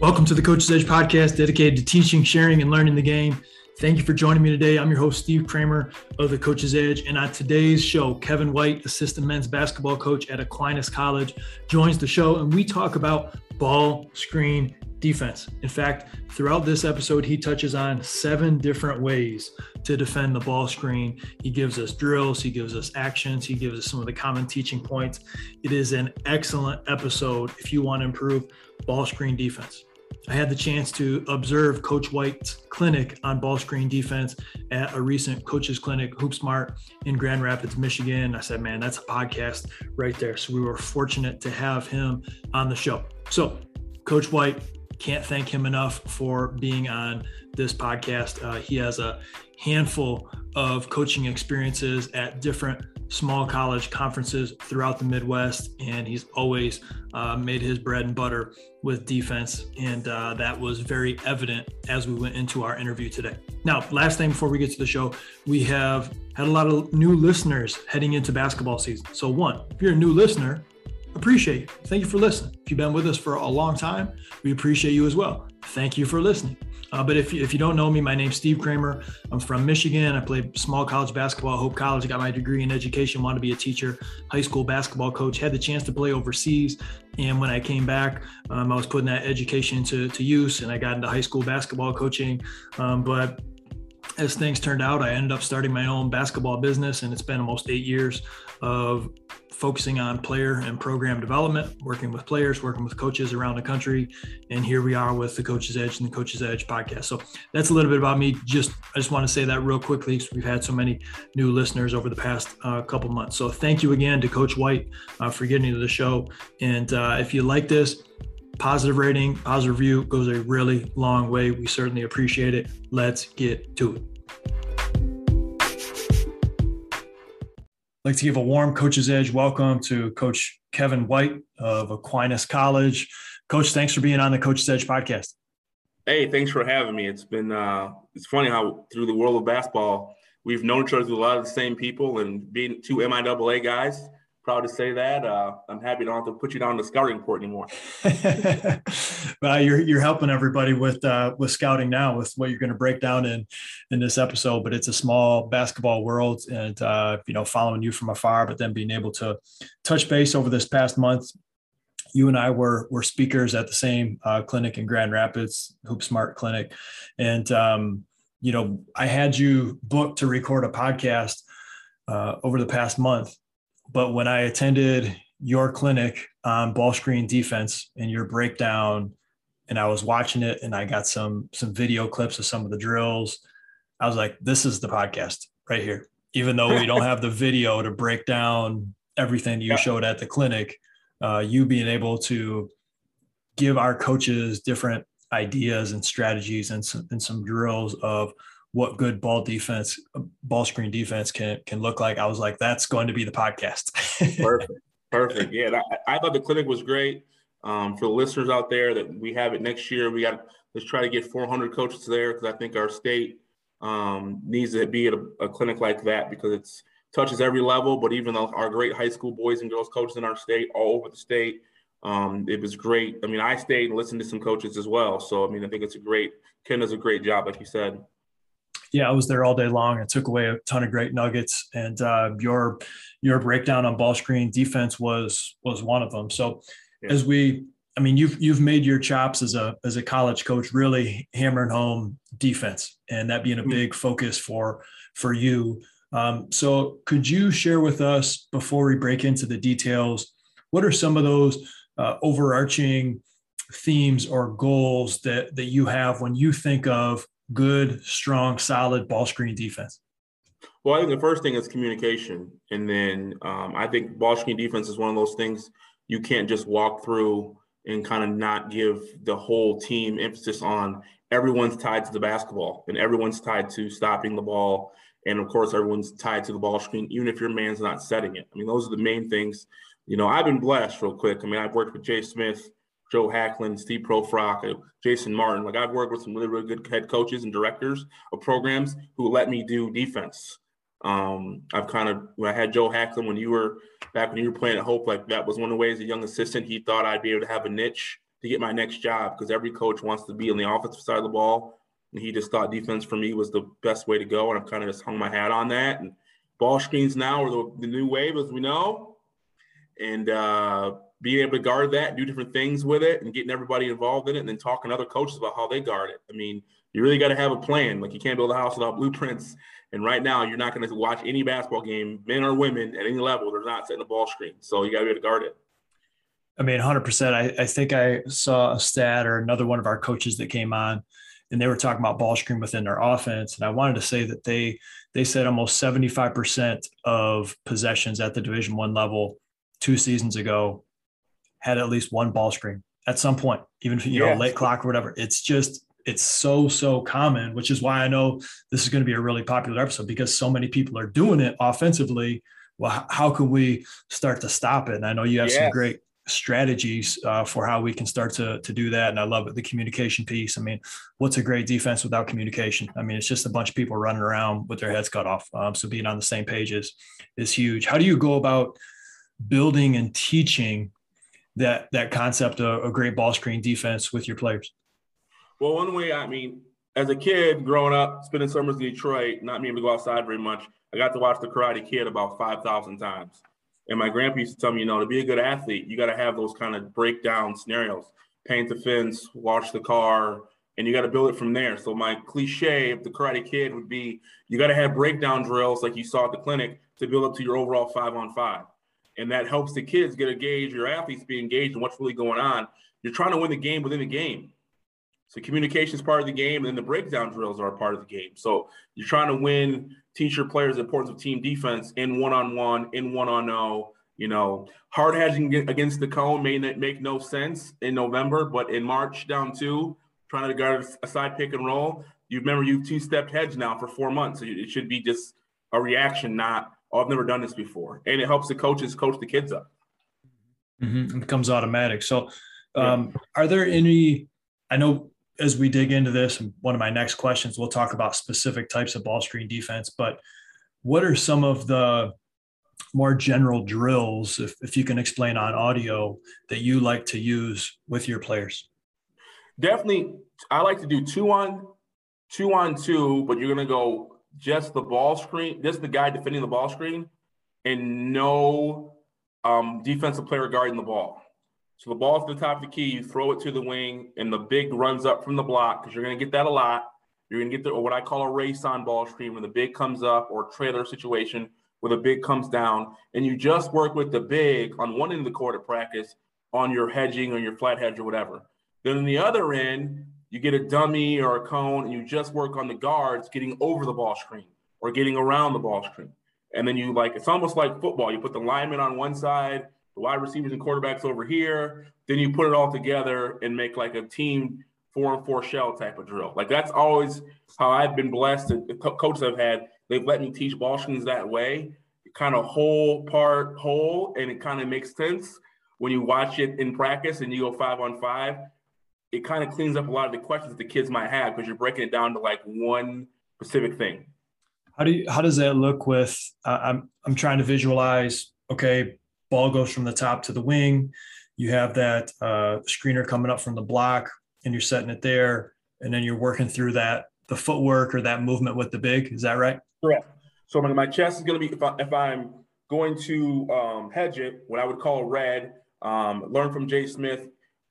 Welcome to the Coach's Edge podcast dedicated to teaching, sharing, and learning the game. Thank you for joining me today. I'm your host, Steve Kramer of the Coach's Edge. And on today's show, Kevin White, assistant men's basketball coach at Aquinas College, joins the show and we talk about ball screen defense. In fact, throughout this episode, he touches on seven different ways to defend the ball screen. He gives us drills, he gives us actions, he gives us some of the common teaching points. It is an excellent episode if you want to improve ball screen defense. I had the chance to observe Coach White's clinic on ball screen defense at a recent coaches clinic, Hoop Smart in Grand Rapids, Michigan. I said, man, that's a podcast right there. So we were fortunate to have him on the show. So, Coach White, can't thank him enough for being on this podcast. Uh, he has a handful of coaching experiences at different small college conferences throughout the Midwest, and he's always uh, made his bread and butter with defense. And uh, that was very evident as we went into our interview today. Now, last thing before we get to the show, we have had a lot of new listeners heading into basketball season. So, one, if you're a new listener, appreciate you. Thank you for listening. If you've been with us for a long time, we appreciate you as well. Thank you for listening. Uh, but if you, if you don't know me, my name's Steve Kramer. I'm from Michigan. I played small college basketball Hope College. I got my degree in education, wanted to be a teacher, high school basketball coach, had the chance to play overseas. And when I came back, um, I was putting that education to, to use and I got into high school basketball coaching. Um, but as things turned out, I ended up starting my own basketball business, and it's been almost eight years of focusing on player and program development, working with players, working with coaches around the country. And here we are with the Coach's Edge and the Coach's Edge podcast. So that's a little bit about me. Just I just want to say that real quickly because we've had so many new listeners over the past uh, couple months. So thank you again to Coach White uh, for getting into the show. And uh, if you like this, positive rating, positive review goes a really long way. We certainly appreciate it. Let's get to it. Like to give a warm Coach's Edge welcome to Coach Kevin White of Aquinas College. Coach, thanks for being on the Coach's Edge podcast. Hey, thanks for having me. It's been uh, it's funny how through the world of basketball, we've known each other through a lot of the same people, and being two MIAA guys, proud to say that. Uh, I'm happy to not have to put you down the scouting report anymore. well, you're you're helping everybody with uh, with scouting now with what you're going to break down in in this episode. But it's a small basketball world, and uh, you know, following you from afar, but then being able to touch base over this past month. You and I were were speakers at the same uh, clinic in Grand Rapids, Hoop Smart Clinic, and um, you know, I had you booked to record a podcast uh, over the past month but when I attended your clinic on ball screen defense and your breakdown, and I was watching it and I got some some video clips of some of the drills, I was like, this is the podcast right here. Even though we don't have the video to break down everything you yeah. showed at the clinic, uh, you being able to give our coaches different ideas and strategies and some, and some drills of what good ball defense, ball screen defense can can look like. I was like, that's going to be the podcast. Perfect. Perfect. Yeah, I, I, thought the clinic was great. Um, for the listeners out there, that we have it next year. We got let's try to get 400 coaches there because I think our state um, needs to be at a, a, clinic like that because it's touches every level. But even our great high school boys and girls coaches in our state, all over the state, um, it was great. I mean, I stayed and listened to some coaches as well. So I mean, I think it's a great. Ken does a great job, like you said yeah, I was there all day long. I took away a ton of great nuggets, and uh, your your breakdown on ball screen defense was was one of them. So yeah. as we, I mean, you've you've made your chops as a as a college coach, really hammering home defense, and that being a mm-hmm. big focus for for you. Um, so could you share with us before we break into the details, what are some of those uh, overarching themes or goals that that you have when you think of good, strong, solid ball screen defense? Well, I think the first thing is communication. And then um, I think ball screen defense is one of those things you can't just walk through and kind of not give the whole team emphasis on everyone's tied to the basketball and everyone's tied to stopping the ball. And of course, everyone's tied to the ball screen, even if your man's not setting it. I mean, those are the main things. You know, I've been blessed real quick. I mean, I've worked with Jay Smith Joe Hacklin, Steve Profrock, uh, Jason Martin. Like I've worked with some really, really good head coaches and directors of programs who let me do defense. Um, I've kind of I had Joe Hacklin when you were back when you were playing at Hope. Like that was one of the ways a young assistant he thought I'd be able to have a niche to get my next job because every coach wants to be on the offensive side of the ball. And he just thought defense for me was the best way to go. And I've kind of just hung my hat on that. And ball screens now are the, the new wave, as we know. And uh, being able to guard that, do different things with it, and getting everybody involved in it, and then talking to other coaches about how they guard it. I mean, you really got to have a plan. Like you can't build a house without blueprints. And right now, you're not going to watch any basketball game, men or women, at any level. They're not setting a ball screen. So you got to be able to guard it. I mean, 100%. I, I think I saw a stat or another one of our coaches that came on and they were talking about ball screen within their offense. And I wanted to say that they they said almost 75% of possessions at the division one level two seasons ago had at least one ball screen at some point, even if you yes. know late clock or whatever. It's just it's so so common, which is why I know this is going to be a really popular episode because so many people are doing it offensively. Well, how can we start to stop it? And I know you have yes. some great strategies uh, for how we can start to, to do that. And I love it, the communication piece. I mean, what's a great defense without communication? I mean, it's just a bunch of people running around with their heads cut off. Um, so being on the same page is, is huge. How do you go about building and teaching that, that concept of a great ball screen defense with your players? Well, one way, I mean, as a kid growing up, spending summers in Detroit, not being able to go outside very much, I got to watch The Karate Kid about 5,000 times. And my grandpa used to tell me, you know, to be a good athlete, you got to have those kind of breakdown scenarios. Paint the fence, wash the car, and you got to build it from there. So my cliche of the Karate Kid would be, you got to have breakdown drills like you saw at the clinic to build up to your overall five on five, and that helps the kids get gauge. Your athletes be engaged in what's really going on. You're trying to win the game within the game. So communication is part of the game, and then the breakdown drills are part of the game. So you're trying to win, teach your players the importance of team defense in one-on-one, in one-on-no. You know, hard hedging against the cone may make no sense in November, but in March down two, trying to guard a side pick and roll, you remember you've two-stepped hedge now for four months. So it should be just a reaction, not oh, I've never done this before, and it helps the coaches coach the kids up. Mm-hmm. It becomes automatic. So, um, yeah. are there any? I know as we dig into this, one of my next questions, we'll talk about specific types of ball screen defense. But what are some of the more general drills, if, if you can explain on audio, that you like to use with your players? Definitely, I like to do two on two on two, but you're gonna go just the ball screen, just the guy defending the ball screen, and no um, defensive player guarding the ball. So the ball's to the top of the key, you throw it to the wing, and the big runs up from the block because you're going to get that a lot. You're going to get the, what I call a race on ball screen when the big comes up or trailer situation where the big comes down. And you just work with the big on one end of the court at practice on your hedging or your flat hedge or whatever. Then on the other end, you get a dummy or a cone and you just work on the guards getting over the ball screen or getting around the ball screen. And then you like, it's almost like football. You put the lineman on one side the wide receivers and quarterbacks over here. Then you put it all together and make like a team four and four shell type of drill. Like that's always how I've been blessed. The coaches I've had, they've let me teach ball screens that way, kind of whole part whole, and it kind of makes sense when you watch it in practice and you go five on five. It kind of cleans up a lot of the questions the kids might have because you're breaking it down to like one specific thing. How do you, how does that look with? Uh, I'm I'm trying to visualize. Okay, ball goes from the top to the wing. You have that uh, screener coming up from the block, and you're setting it there, and then you're working through that the footwork or that movement with the big. Is that right? Correct. So my my chest is going to be if, I, if I'm going to um, hedge it, what I would call red. Um, learn from Jay Smith.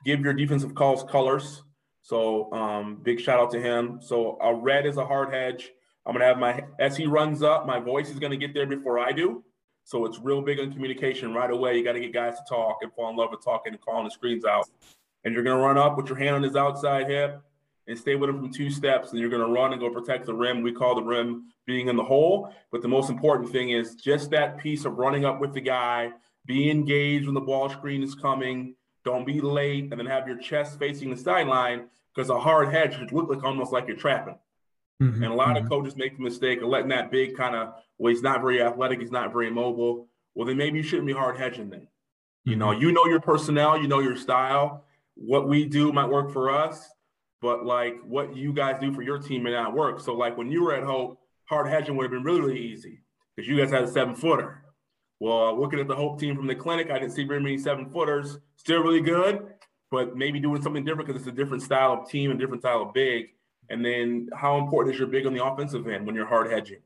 Give your defensive calls colors. So um, big shout out to him. So a red is a hard hedge. I'm gonna have my as he runs up, my voice is gonna get there before I do. So it's real big on communication right away. You got to get guys to talk and fall in love with talking and calling the screens out. And you're to run up with your hand on his outside hip and stay with him from two steps. And you're to run and go protect the rim. We call the rim being in the hole. But the most important thing is just that piece of running up with the guy, be engaged when the ball screen is coming. Don't be late, and then have your chest facing the sideline because a hard hedge should look like almost like you're trapping. Mm-hmm. And a lot mm-hmm. of coaches make the mistake of letting that big kind of, well, he's not very athletic, he's not very mobile. Well, then maybe you shouldn't be hard hedging then. Mm-hmm. You know, mm-hmm. you know your personnel, you know your style. What we do might work for us, but like what you guys do for your team may not work. So, like when you were at Hope, hard hedging would have been really, really easy because you guys had a seven footer. Well, looking at the Hope team from the clinic, I didn't see very many seven footers. Still really good, but maybe doing something different because it's a different style of team and different style of big. And then how important is your big on the offensive end when you're hard hedging?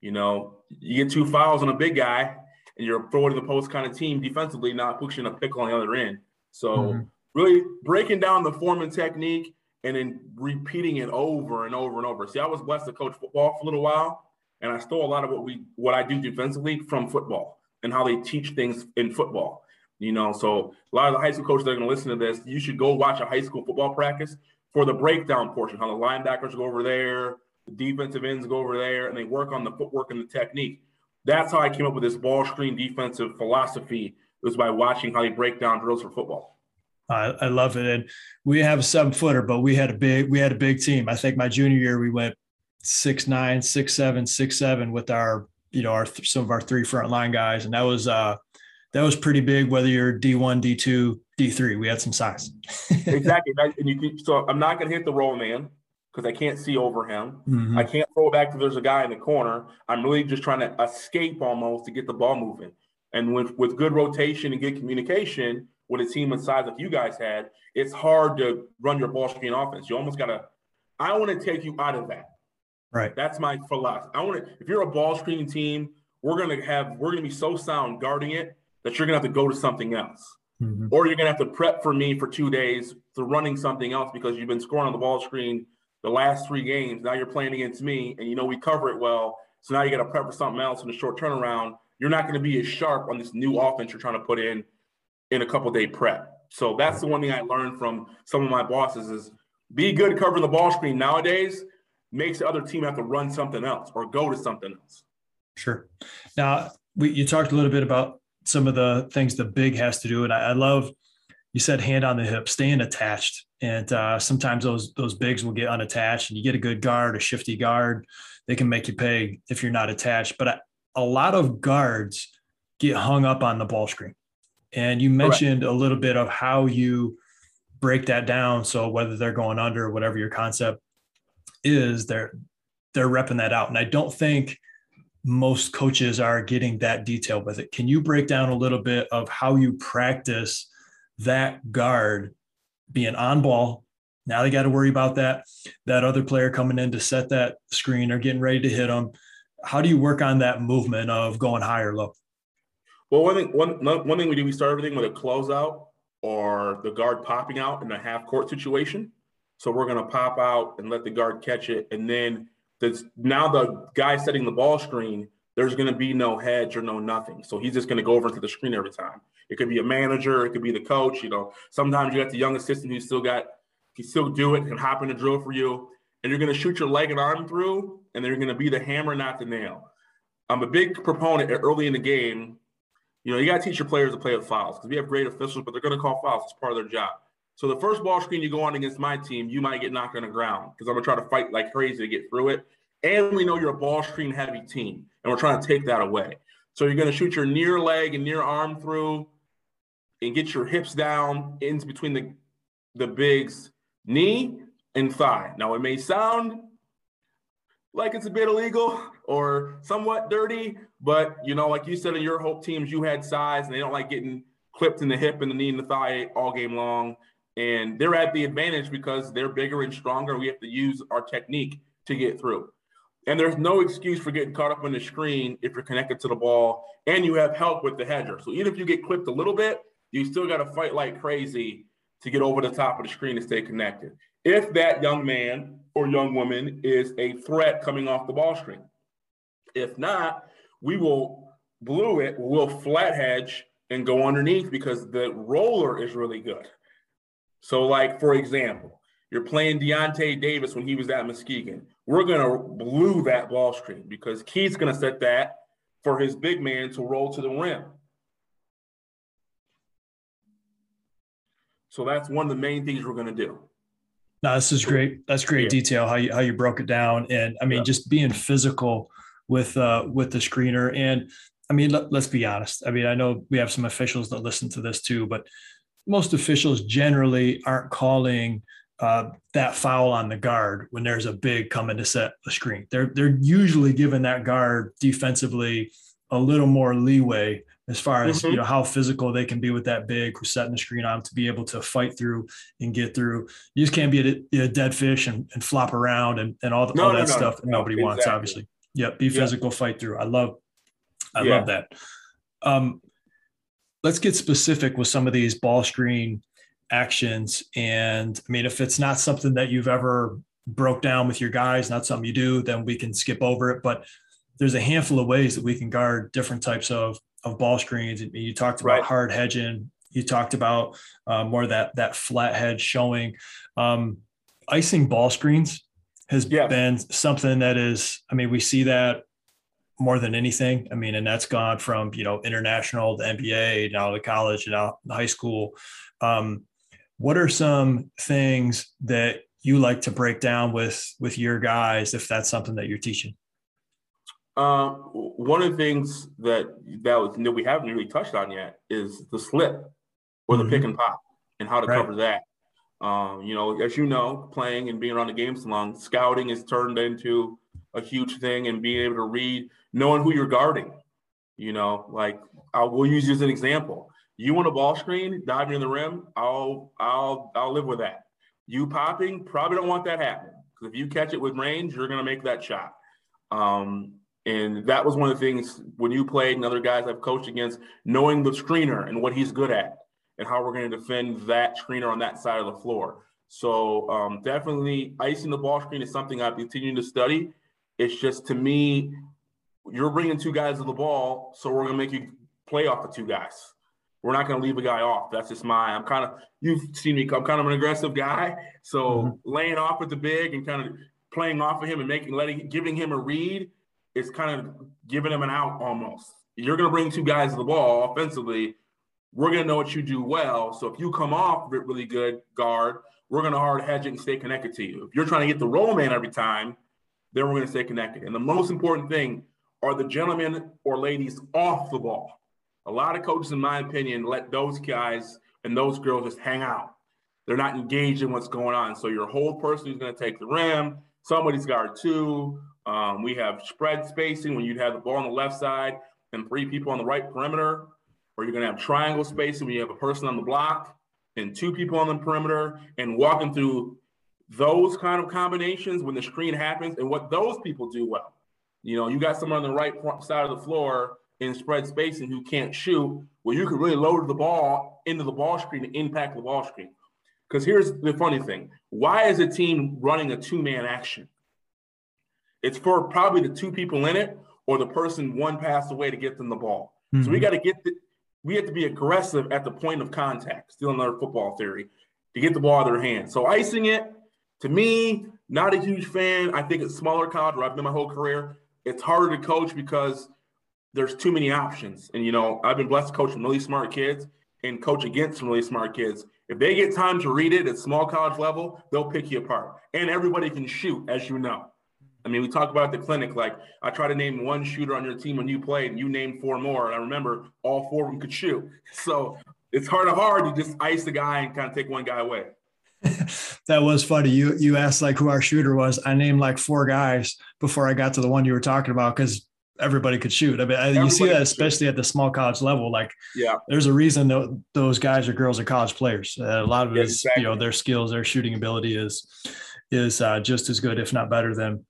You know, you get two fouls on a big guy and you're throwing the post kind of team defensively, not pushing a pickle on the other end. So mm-hmm. really breaking down the form and technique and then repeating it over and over and over. See, I was blessed to coach football for a little while, and I stole a lot of what we what I do defensively from football and how they teach things in football. You know, so a lot of the high school coaches that are going to listen to this, you should go watch a high school football practice for the breakdown portion, how the linebackers go over there, the defensive ends go over there, and they work on the footwork and the technique. That's how I came up with this ball screen defensive philosophy It was by watching how they break down drills for football. I, I love it, and we have a seven footer, but we had a big we had a big team. I think my junior year we went six nine, six seven, six seven with our you know our some of our three front line guys, and that was uh that was pretty big. Whether you're D1, D2, D3, we had some size. exactly, and you can. So I'm not going to hit the roll man because I can't see over him. Mm-hmm. I can't throw back if there's a guy in the corner. I'm really just trying to escape almost to get the ball moving. And with with good rotation and good communication with a team of size like you guys had, it's hard to run your ball screen offense. You almost got to. I want to take you out of that. Right. That's my philosophy. I want to. If you're a ball screen team, we're gonna have. We're gonna be so sound guarding it that you're going to have to go to something else. Mm-hmm. Or you're going to have to prep for me for two days to running something else because you've been scoring on the ball screen the last three games. Now you're playing against me and you know we cover it well. So now you got to prep for something else in a short turnaround. You're not going to be as sharp on this new offense you're trying to put in in a couple day prep. So that's the one thing I learned from some of my bosses is be good covering the ball screen nowadays makes the other team have to run something else or go to something else. Sure. Now, we, you talked a little bit about some of the things the big has to do. And I, I love you said hand on the hip, staying attached. And uh, sometimes those those bigs will get unattached, and you get a good guard, a shifty guard, they can make you pay if you're not attached. But a lot of guards get hung up on the ball screen. And you mentioned Correct. a little bit of how you break that down. So whether they're going under, whatever your concept is, they're they're repping that out. And I don't think most coaches are getting that detail with it. Can you break down a little bit of how you practice that guard being on ball? Now they got to worry about that that other player coming in to set that screen or getting ready to hit them. How do you work on that movement of going high or low? Well, one thing one one thing we do we start everything with a closeout or the guard popping out in a half court situation. So we're going to pop out and let the guard catch it, and then that's now the guy setting the ball screen, there's going to be no hedge or no nothing. So he's just going to go over to the screen every time. It could be a manager, it could be the coach. You know, sometimes you got the young assistant who still got can still do it and hop in the drill for you, and you're going to shoot your leg and arm through, and they're going to be the hammer, not the nail. I'm a big proponent early in the game. You know, you got to teach your players to play with fouls because we have great officials, but they're going to call fouls. It's part of their job. So the first ball screen you go on against my team, you might get knocked on the ground because I'm gonna try to fight like crazy to get through it. And we know you're a ball screen heavy team, and we're trying to take that away. So you're gonna shoot your near leg and near arm through, and get your hips down in between the the big's knee and thigh. Now it may sound like it's a bit illegal or somewhat dirty, but you know, like you said in your hope teams, you had size and they don't like getting clipped in the hip and the knee and the thigh all game long and they're at the advantage because they're bigger and stronger. We have to use our technique to get through. And there's no excuse for getting caught up on the screen if you're connected to the ball and you have help with the hedger. So even if you get clipped a little bit, you still got to fight like crazy to get over the top of the screen and stay connected. If that young man or young woman is a threat coming off the ball screen. If not, we will blue it, we'll flat hedge and go underneath because the roller is really good. So, like for example, you're playing Deyonta Davis when he was at Muskegon. We're gonna blue that ball screen because Keith's gonna set that for his big man to roll to the rim. So that's one of the main things we're gonna do. No, this is great. That's great yeah. detail how you how you broke it down, and I mean yeah. just being physical with uh with the screener. And I mean, let, let's be honest. I mean, I know we have some officials that listen to this too, but most officials generally aren't calling uh, that foul on the guard when there's a big coming to set a screen. They're they're usually giving that guard defensively a little more leeway as far as mm-hmm. you know how physical they can be with that big who's setting the screen on to be able to fight through and get through. You just can't be a, a dead fish and, and, flop around and, and all, the, no, all that no, stuff that nobody exactly. wants, obviously. Yep, be physical, yeah. fight through. I love, I yeah. love that. Um, let's get specific with some of these ball screen actions. And I mean, if it's not something that you've ever broke down with your guys, not something you do, then we can skip over it. But there's a handful of ways that we can guard different types of of ball screens. You talked about right. hard hedging. You talked about uh, more that that flat hedge showing. Um, icing ball screens has yeah. been something that is. I mean, we see that more than anything. I mean, and that's gone from you know international to NBA now to college and now high school. Um, what are some things that you like to break down with with your guys if that's something that you're teaching? Uh, one of the things that that was that we haven't really touched on yet is the slip or the mm-hmm. pick and pop and how to right. cover that. Um, you know, as you know, playing and being around the game so long, scouting is turned into a huge thing and being able to read, knowing who you're guarding. You know, like I will use you as an example. You want a ball screen diving in the rim, I'll I'll I'll live with that. You popping, probably don't want that happening because if you catch it with range, you're gonna make that shot. Um, and that was one of the things when you played and other guys I've coached against, knowing the screener and what he's good at and how we're going to defend that screener on that side of the floor. So um, definitely icing the ball screen is something I'm continuing to study. It's just to me, you're bringing two guys to the ball, so we're going to make you play off the two guys. We're not going to leave a guy off. That's just my. I'm kind of you've seen me. I'm kind of an aggressive guy, so mm-hmm. laying off with the big and kind of playing off of him and making letting giving him a read is kind of giving him an out almost. You're going to bring two guys to the ball offensively. We're going to know what you do well. So if you come off really good guard, we're going to hard hedge it and stay connected to you. If you're trying to get the roll man every time, then we're going to stay connected. And the most important thing are the gentlemen or ladies off the ball. A lot of coaches, in my opinion, let those guys and those girls just hang out. They're not engaged in what's going on. So your whole person who's going to take the rim, somebody's guard two, um, we have spread spacing when you'd have the ball on the left side and three people on the right perimeter, or you're going to have triangle spacing when you have a person on the block and two people on the perimeter, and walking through those kind of combinations when the screen happens and what those people do well. You know, you got someone on the right side of the floor in spread spacing who can't shoot. Well, you can really load the ball into the ball screen and impact the ball screen. Because here's the funny thing why is a team running a two man action? It's for probably the two people in it or the person one pass away to get them the ball. Mm-hmm. So we mm-hmm. got to get the, we have to be aggressive at the point of contact, still another football theory, to get the ball out of their hands. So icing it, to me, not a huge fan. I think it's smaller college where I've been my whole career. It's harder to coach because there's too many options. And you know, I've been blessed to coach really smart kids and coach against some really smart kids. If they get time to read it at small college level, they'll pick you apart. And everybody can shoot, as you know. I mean, we talk about the clinic. Like I try to name one shooter on your team when you played, and you named four more. And I remember all four of them could shoot. So it's hard to hard to just ice the guy and kind of take one guy away. that was funny. You you asked like who our shooter was. I named like four guys before I got to the one you were talking about because everybody could shoot. I mean, everybody you see that especially shoot. at the small college level. Like, yeah, there's a reason that those guys or girls are college players. Uh, a lot of it yeah, is exactly. you know their skills, their shooting ability is is uh, just as good, if not better, than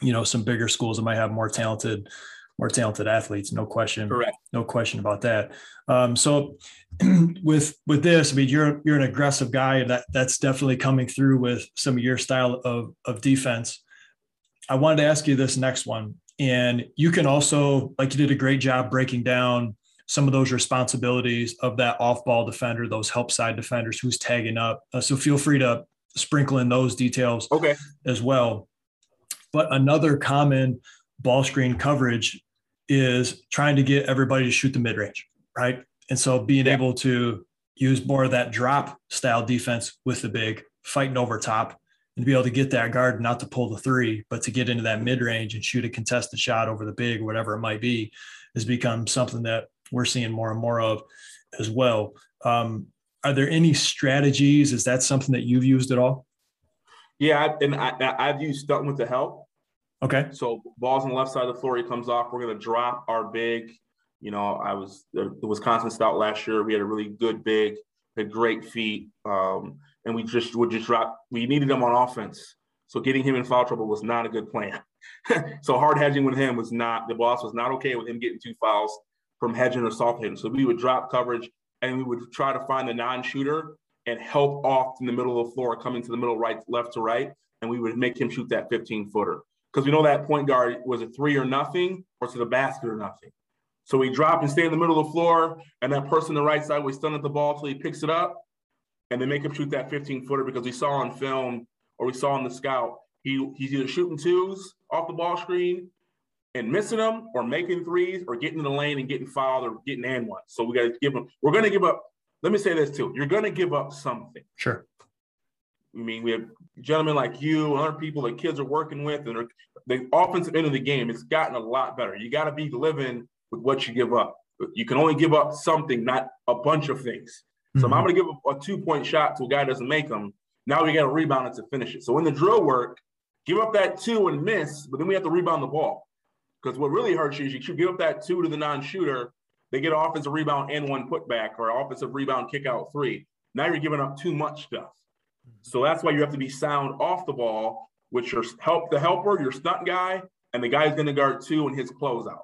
you know some bigger schools that might have more talented more talented athletes no question correct. no question about that. Um, so with with this i mean you're you're an aggressive guy and that that's definitely coming through with some of your style of of defense. I wanted to ask you this next one and you can also like you did a great job breaking down some of those responsibilities of that off ball defender those help side defenders who's tagging up. Uh, so feel free to sprinkle in those details okay. as well. But another common ball screen coverage is trying to get everybody to shoot the mid range, right? And so being yeah. able to use more of that drop style defense with the big, fighting over top, and to be able to get that guard not to pull the three, but to get into that mid range and shoot a contested shot over the big, or whatever it might be, has become something that we're seeing more and more of as well. Um, are there any strategies? Is that something that you've used at all? Yeah, and I, I've used stunting with the help. Okay. So balls on the left side of the floor, he comes off. We're going to drop our big You know, I was the, Wisconsin Scout last year. We had a really good big, had great feet, um, and we just would just drop. We needed him on offense, so getting him in foul trouble was not a good plan. so hard hedging with him was not. The boss was not okay with him getting two fouls from hedging or soft hedging. So we would drop coverage and we would try to find the non-shooter and help off in the middle of the floor, coming to the middle, right, left to right, and we would make him shoot that 15 footer because we know that point guard was a three or nothing or to the basket or nothing. So we drop and stay in the middle of the floor, and that person on the right side was stun at the ball till he picks it up, and then make him shoot that 15 footer because we saw on film or we saw on the scout he he's either shooting twos off the ball screen and missing them, or making threes, or getting in the lane and getting fouled, or getting and one. So we got to give them. We're going to give up. Let me say this too: you're going to give up something. Sure. I mean, we have gentlemen like you and other people that kids are working with, and the offensive end of the game. It's gotten a lot better. You got to be living with what you give up. You can only give up something, not a bunch of things. So mm-hmm. I'm going to give a, a two point shot to a guy that doesn't make them. Now we got to rebound it to finish it. So in the drill work, give up that two and miss, but then we have to rebound the ball. Because what really hurts you is you give up that two to the non-shooter, they get an offensive rebound and one putback or offensive rebound kick out three. Now you're giving up too much stuff. So that's why you have to be sound off the ball, which your help the helper, your stunt guy, and the guy guy's going to guard two and his closeout.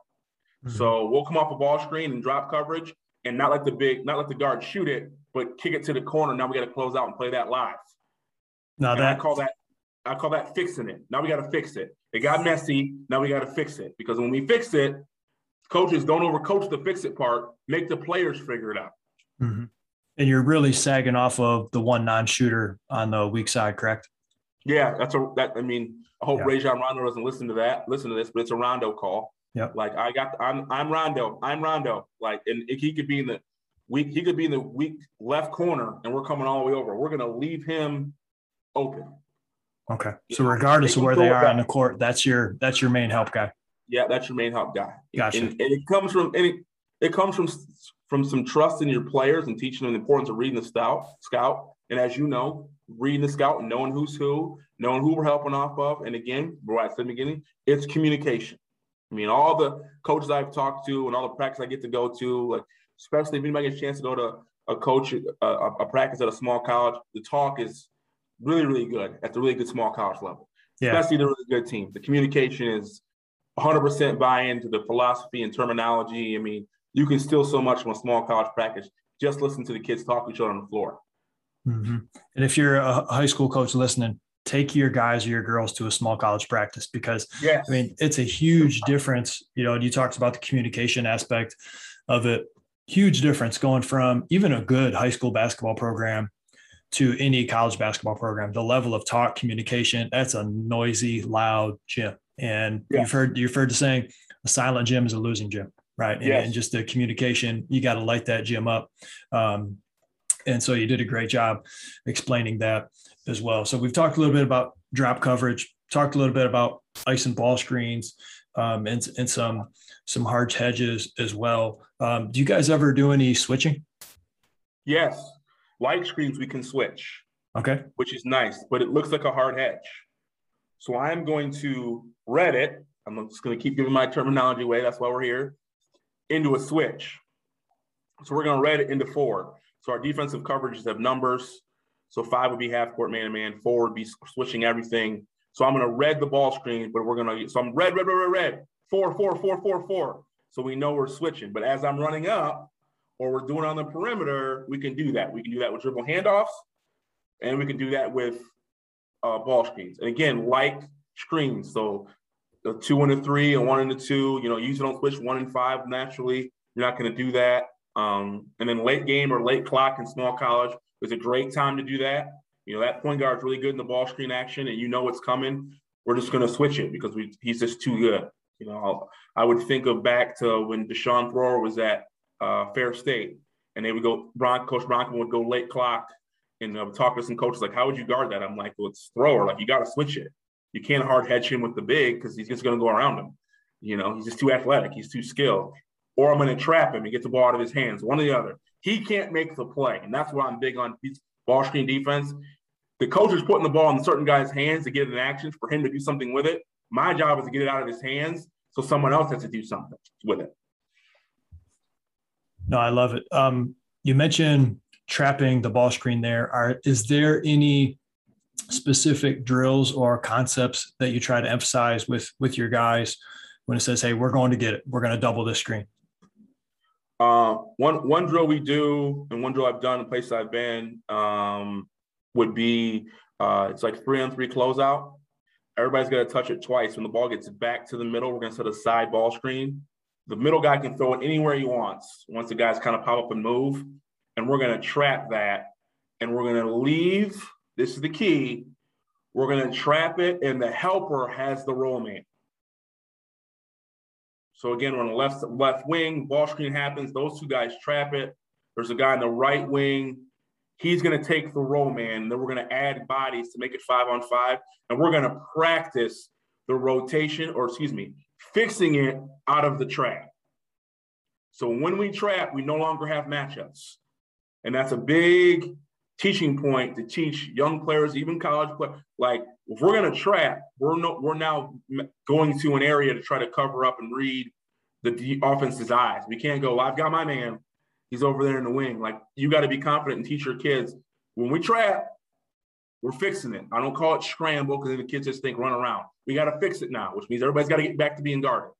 Mm-hmm. So we'll come off a ball screen and drop coverage and not let the big, not let the guard shoot it, but kick it to the corner. Now we got to close out and play that live. Now that I call that I call that fixing it. Now we got to fix it. It got messy. Now we got to fix it because when we fix it, coaches don't overcoach the fix it part. Make the players figure it out. Mm-hmm. And you're really sagging off of the one non-shooter on the weak side, correct? Yeah, that's a that. I mean, I hope yeah. Rajon Rondo doesn't listen to that. Listen to this, but it's a Rondo call. Yeah. Like I got, I'm I'm Rondo. I'm Rondo. Like, and he could be in the weak. He could be in the weak left corner, and we're coming all the way over. We're gonna leave him open. Okay. So regardless of where they are on the court, that's your that's your main help guy. Yeah, that's your main help guy. Gotcha. And, and it comes from and it, it comes from from some trust in your players and teaching them the importance of reading the scout scout. And as you know, reading the scout and knowing who's who, knowing who we're helping off of. And again, right at the beginning, it's communication. I mean, all the coaches I've talked to and all the practice I get to go to, like especially if anybody gets a chance to go to a coach a, a practice at a small college, the talk is really, really good at the really good small college level, yeah. especially the really good teams. The communication is 100% buy into the philosophy and terminology. I mean, you can steal so much from a small college practice. Just listen to the kids talk to each other on the floor. Mm-hmm. And if you're a high school coach listening, take your guys or your girls to a small college practice because yes. I mean it's a huge difference. You know, you talked about the communication aspect of it. Huge difference going from even a good high school basketball program to any college basketball program. The level of talk communication, that's a noisy, loud gym. And yeah. you've heard you've heard the saying, a silent gym is a losing gym, right? And, yes. and just the communication, you got to light that gym up. Um, and so you did a great job explaining that as well. So we've talked a little bit about drop coverage, talked a little bit about ice and ball screens, um, and, and some some hard hedges as well. Um, do you guys ever do any switching? Yes, Light screens we can switch. Okay. Which is nice, but it looks like a hard hedge. So I'm going to red it. I'm just going to keep giving my terminology away. That's why we're here. Into a switch. So we're going to red it into four. So our defensive coverages have numbers. So five would be half court man to man. Four would be switching everything. So I'm going to red the ball screen, but we're going to, so I'm red, red, red, red, red. Four, four, four, four, four. So we know we're switching. But as I'm running up, or we're doing on the perimeter, we can do that. We can do that with dribble handoffs, and we can do that with uh, ball screens. And again, like screens, so the two and the three and one and the two, you know, usually don't switch one and five naturally. You're not going to do that. Um, and then late game or late clock in small college is a great time to do that. You know, that point guard is really good in the ball screen action, and you know what's coming. We're just going to switch it because we, he's just too good. You know, I'll, I would think of back to when Deshaun Thrower was at uh, Ferris State, and they would go. Bron- Coach Bronco would go late clock and uh, talk to some coaches like, "How would you guard that?" I'm like, "Well, it's thrower. Like you got to switch it. You can't hard hedge him with the big because he's just going to go around him. You know, he's just too athletic. He's too skilled. Or I'm going to trap him and get the ball out of his hands. One or the other. He can't make the play, and that's why I'm big on ball screen defense. The coach is putting the ball in certain guy's hands to get an action for him to do something with it. My job is to get it out of his hands so someone else has to do something with it. No, I love it. Um, you mentioned trapping the ball screen there. Are is there any specific drills or concepts that you try to emphasize with with your guys when it says, "Hey, we're going to get it. We're going to double this screen"? Uh, one one drill we do, and one drill I've done in places I've been, um, would be uh, it's like three on three closeout. Everybody's going to touch it twice. When the ball gets back to the middle, we're going to set a side ball screen. The middle guy can throw it anywhere he wants once the guys kind of pop up and move. And we're going to trap that. And we're going to leave. This is the key. We're going to trap it, and the helper has the roll man. So again, on the left left wing, ball screen happens. Those two guys trap it. There's a guy in the right wing He's going to take the roll man. Then we're going to add bodies to make it five on five. And we're going to practice the rotation, or excuse me, fixing it out of the trap. So when we trap, we no longer have matchups. And that's a big teaching point to teach young players, even college players. Like, if we're going to trap, we're, no, we're now going to an area to try to cover up and read the offense's eyes. We can't go, well, I've got my man. He's over there in the wing. Like you got to be confident and teach your kids when we trap, we're fixing it. I don't call it scramble because the kids just think run around. We got to fix it now, which means everybody's got to get back to being guarded,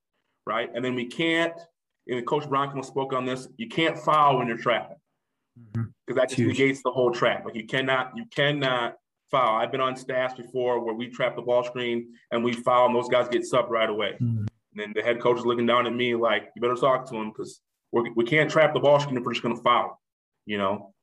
right? And then we can't. And Coach Bronco spoke on this. You can't foul when you're trapping because mm-hmm. that just Huge. negates the whole trap. Like you cannot, you cannot foul. I've been on staffs before where we trap the ball screen and we foul, and those guys get subbed right away. Mm-hmm. And then the head coach is looking down at me like, "You better talk to him because we can not trap the ball screen if we're just going to foul, you know?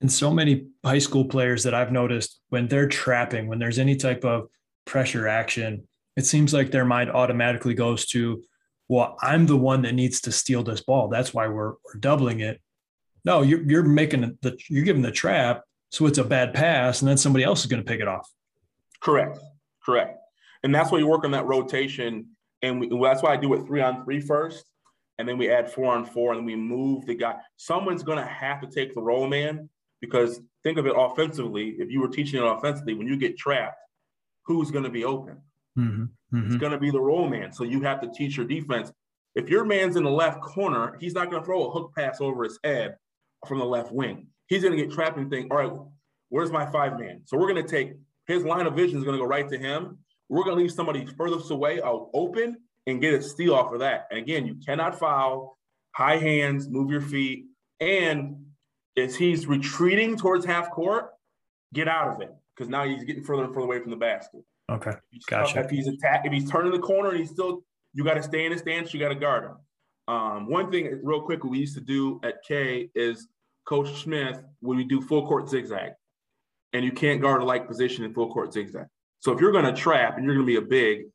And so many high school players that I've noticed when they're trapping, when there's any type of pressure action, it seems like their mind automatically goes to, well, I'm the one that needs to steal this ball. That's why we're, we're doubling it. No, you're, you're making the, you're giving the trap. So it's a bad pass. And then somebody else is going to pick it off. Correct. Correct. And that's why you work on that rotation. And we, that's why I do it three on three first and then we add four on four, and we move the guy. Someone's going to have to take the roll man because think of it offensively. If you were teaching it offensively, when you get trapped, who's going to be open? Mm-hmm. Mm-hmm. It's going to be the roll man. So you have to teach your defense. If your man's in the left corner, he's not going to throw a hook pass over his head from the left wing. He's going to get trapped and think, all right, where's my five man? So we're going to take his line of vision is going to go right to him. We're going to leave somebody furthest away out open and get a steal off of that. And again, you cannot foul, high hands, move your feet. And as he's retreating towards half court, get out of it because now he's getting further and further away from the basket. Okay, gotcha. If he's attack, if he's turning the corner and he's still, you got to stay in the stance. You got to guard him. Um, one thing, real quick, we used to do at K is Coach Smith when we do full court zigzag, and you can't guard a like position in full court zigzag. So if you're going to trap and you're going to be a big,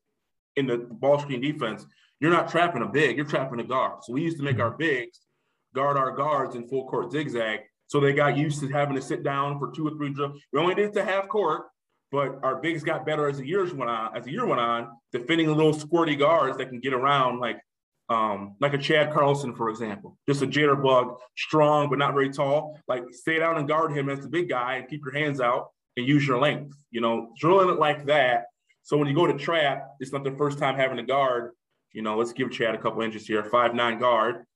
in the ball screen defense, you're not trapping a big, you're trapping a guard. So we used to make our mm-hmm. bigs guard our guards in full court zigzag. So they got used to having to sit down for two or three drills. We only did it to half court, but our bigs got better as the years went on. As the year went on, defending the little squirty guards that can get around like um, like a Chad Carlson, for example, just a jitterbug, strong but not very tall. Like stay down and guard him as the big guy and keep your hands out and use your length. You know, drilling it like that so when you go to trap, it's not the first time having a guard. You know, let's give Chad a couple inches here, five nine guard,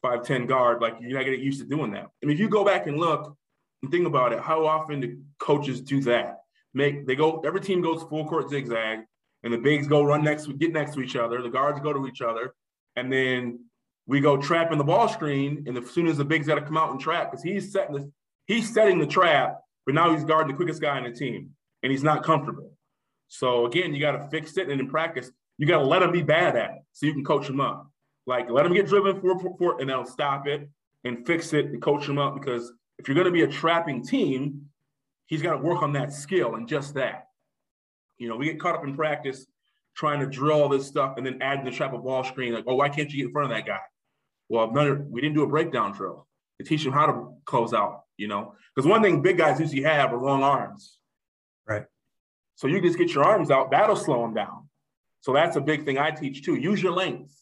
five ten guard. Like you're not gonna get used to doing that. I mean, if you go back and look and think about it, how often do coaches do that? Make they go every team goes full court zigzag, and the bigs go run next, get next to each other. The guards go to each other, and then we go trapping the ball screen. And as soon as the bigs got to come out and trap, because he's setting the he's setting the trap, but now he's guarding the quickest guy in the team, and he's not comfortable. So again, you got to fix it, and in practice, you got to let them be bad at it, so you can coach them up. Like let them get driven for, for, for and they'll stop it and fix it and coach them up. Because if you're going to be a trapping team, he's got to work on that skill and just that. You know, we get caught up in practice trying to drill all this stuff and then add the trap of ball screen. Like, oh, why can't you get in front of that guy? Well, none, we didn't do a breakdown drill to teach him how to close out. You know, because one thing big guys usually have are long arms. Right. So you just get your arms out, that'll slow them down. So that's a big thing I teach too. Use your length.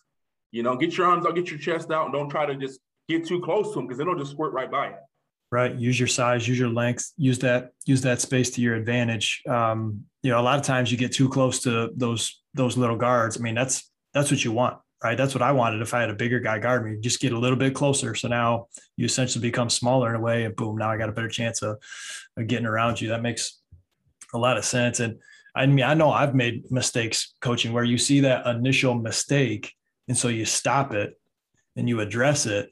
You know, get your arms out, get your chest out, and don't try to just get too close to them because it'll just squirt right by you. Right. Use your size, use your length, use that, use that space to your advantage. Um, you know, a lot of times you get too close to those those little guards. I mean, that's that's what you want. right? That's what I wanted. If I had a bigger guy guard me, just get a little bit closer. So now you essentially become smaller in a way, and boom, now I got a better chance of, of getting around you. That makes a lot of sense. And I mean, I know I've made mistakes coaching where you see that initial mistake, and so you stop it and you address it.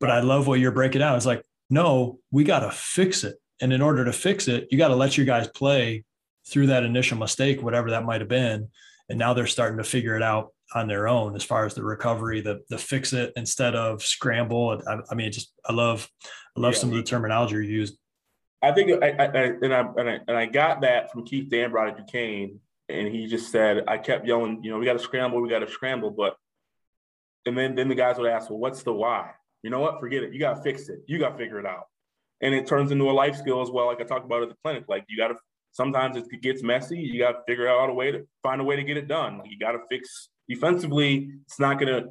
But I love what you're breaking down. It's like, no, we got to fix it. And in order to fix it, you got to let your guys play through that initial mistake, whatever that might have been. And now they're starting to figure it out on their own as far as the recovery, the the fix it instead of scramble. I, I mean, just I love I love yeah. some of the terminology you used. I think I, I, and I and I and I got that from Keith Dambrot at Duquesne, and he just said I kept yelling, you know, we got to scramble, we got to scramble, but and then then the guys would ask, well, what's the why? You know what? Forget it. You got to fix it. You got to figure it out. And it turns into a life skill as well, like I talked about at the clinic. Like you got to sometimes it gets messy. You got to figure out a way to find a way to get it done. Like you got to fix defensively. It's not gonna.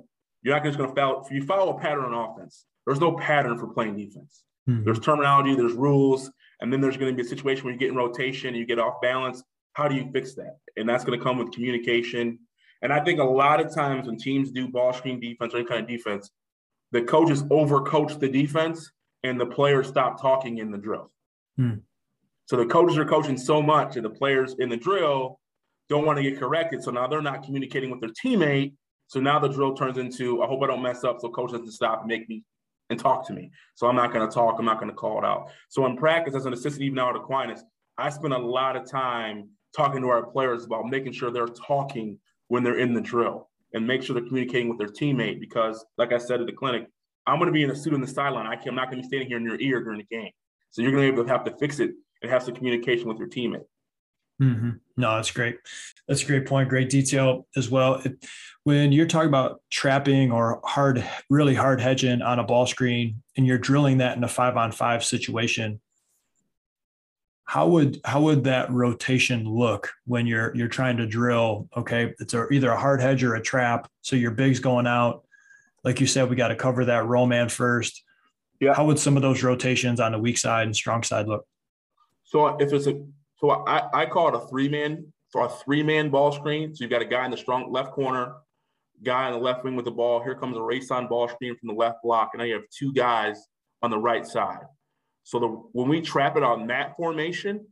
You're not just gonna follow. If you follow a pattern on offense, there's no pattern for playing defense. Mm-hmm. There's terminology. There's rules. And then there's going to be a situation where you get in rotation, you get off balance. How do you fix that? And that's going to come with communication. And I think a lot of times when teams do ball screen defense or any kind of defense, the coaches overcoach the defense and the players stop talking in the drill. Hmm. So the coaches are coaching so much and the players in the drill don't want to get corrected. So now they're not communicating with their teammate. So now the drill turns into, I hope I don't mess up. So coach doesn't stop and make me and talk to me. So I'm not going to talk. I'm not going to call it out. So in practice, as an assistant, even now at Aquinas, I spend a lot of time talking to our players about making sure they're talking when they're in the drill and make sure they're communicating with their teammate. Because, like I said at the clinic, I'm going to be in a suit on the sideline. I am not going to be standing here in your ear during the game. So you're going to be able to have to fix it and have some communication with your teammate. Mm-hmm. No, that's great. That's a great point. Great detail as well. It, when you're talking about trapping or hard, really hard hedging on a ball screen, and you're drilling that in a five on five situation, how would how would that rotation look when you're you're trying to drill? Okay, it's a, either a hard hedge or a trap. So your big's going out. Like you said, we got to cover that roll man first. Yeah. How would some of those rotations on the weak side and strong side look? So if it's a so I, I call it a three man for a three man ball screen. So you've got a guy in the strong left corner, guy on the left wing with the ball. Here comes a race on ball screen from the left block, and now you have two guys on the right side. So the when we trap it on that formation,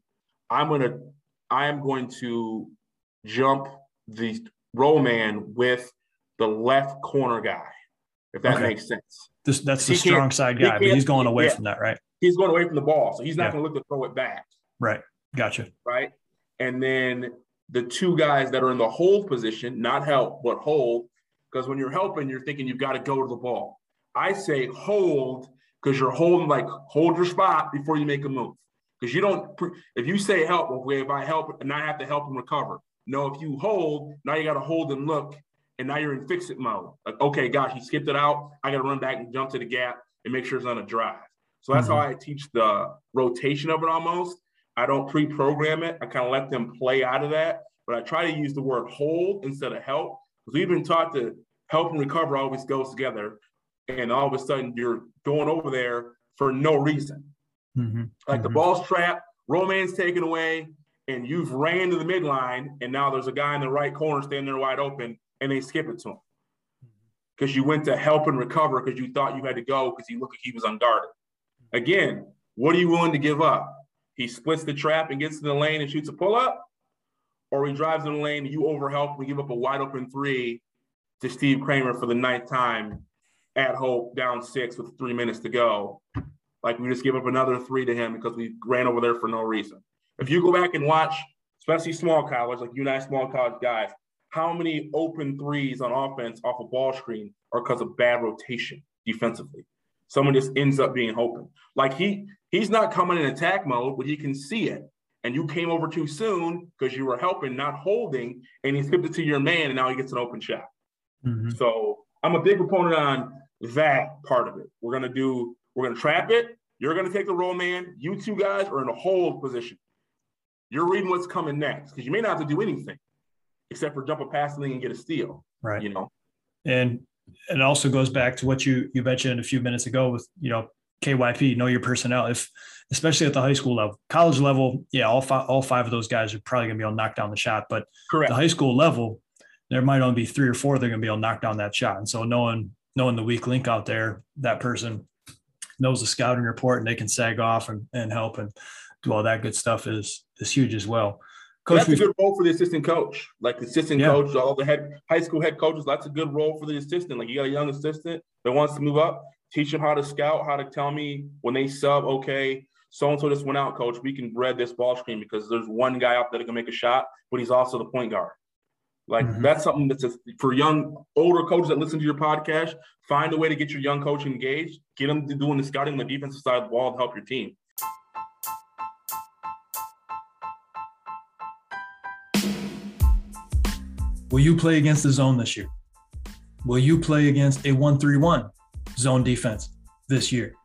I'm gonna I am going to jump the roll man with the left corner guy, if that okay. makes sense. This, that's the strong side guy, but he's going away yeah, from that, right? He's going away from the ball, so he's not yeah. going to look to throw it back. Right. Gotcha. Right. And then the two guys that are in the hold position, not help, but hold, because when you're helping, you're thinking you've got to go to the ball. I say hold because you're holding, like hold your spot before you make a move. Because you don't, if you say help, well, if I help and I have to help him recover. No, if you hold, now you got to hold and look, and now you're in fix it mode. Like, okay, gosh, he skipped it out. I got to run back and jump to the gap and make sure it's on a drive. So that's mm-hmm. how I teach the rotation of it almost. I don't pre-program it. I kind of let them play out of that, but I try to use the word hold instead of help because we've been taught to help and recover always goes together, and all of a sudden you're going over there for no reason. Mm-hmm. Like mm-hmm. the ball's trapped, roll man's taken away, and you've ran to the midline, and now there's a guy in the right corner standing there wide open, and they skip it to him because you went to help and recover because you thought you had to go because he looked like he was unguarded. Again, what are you willing to give up? he splits the trap and gets in the lane and shoots a pull up, or he drives in the lane, you overhelp and give up a wide open three to Steve Kramer for the ninth time at Hope down six with three minutes to go. Like we just give up another three to him because we ran over there for no reason. If you go back and watch, especially small college, like you and I, small college guys, how many open threes on offense off a ball screen are because of bad rotation defensively? Someone just ends up being open. Like he he's not coming in attack mode, but he can see it. And you came over too soon because you were helping, not holding, and he skipped it to your man, and now he gets an open shot. Mm-hmm. So I'm a big proponent on that part of it. We're gonna do, we're gonna trap it. You're gonna take the roll man. You two guys are in a hold position. You're reading what's coming next because you may not have to do anything except for jump a pass and get a steal. Right. You know. And it also goes back to what you you mentioned a few minutes ago with you know KYP, know your personnel. If especially at the high school level, college level, yeah, all five all five of those guys are probably going to be able to knock down the shot. But Correct. the high school level, there might only be three or four that are going to be able to knock down that shot. And so knowing knowing the weak link out there, that person knows the scouting report and they can sag off and, and help and do all that good stuff is is huge as well. Coach, that's a good role for the assistant coach. Like the assistant yeah. coach, all the head high school head coaches, that's a good role for the assistant. Like you got a young assistant that wants to move up, teach them how to scout, how to tell me when they sub, okay, so and so just went out, coach. We can read this ball screen because there's one guy out there that can make a shot, but he's also the point guard. Like mm-hmm. that's something that's a, for young, older coaches that listen to your podcast. Find a way to get your young coach engaged. Get them to doing the scouting on the defensive side of the ball to help your team. Will you play against the zone this year? Will you play against a 1 3 1 zone defense this year?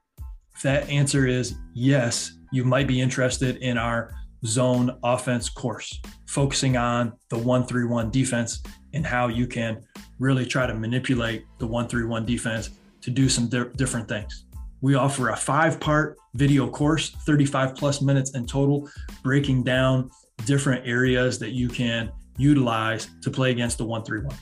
If that answer is yes, you might be interested in our zone offense course, focusing on the 1 3 1 defense and how you can really try to manipulate the 1 3 1 defense to do some di- different things. We offer a five part video course, 35 plus minutes in total, breaking down different areas that you can utilize to play against the 131.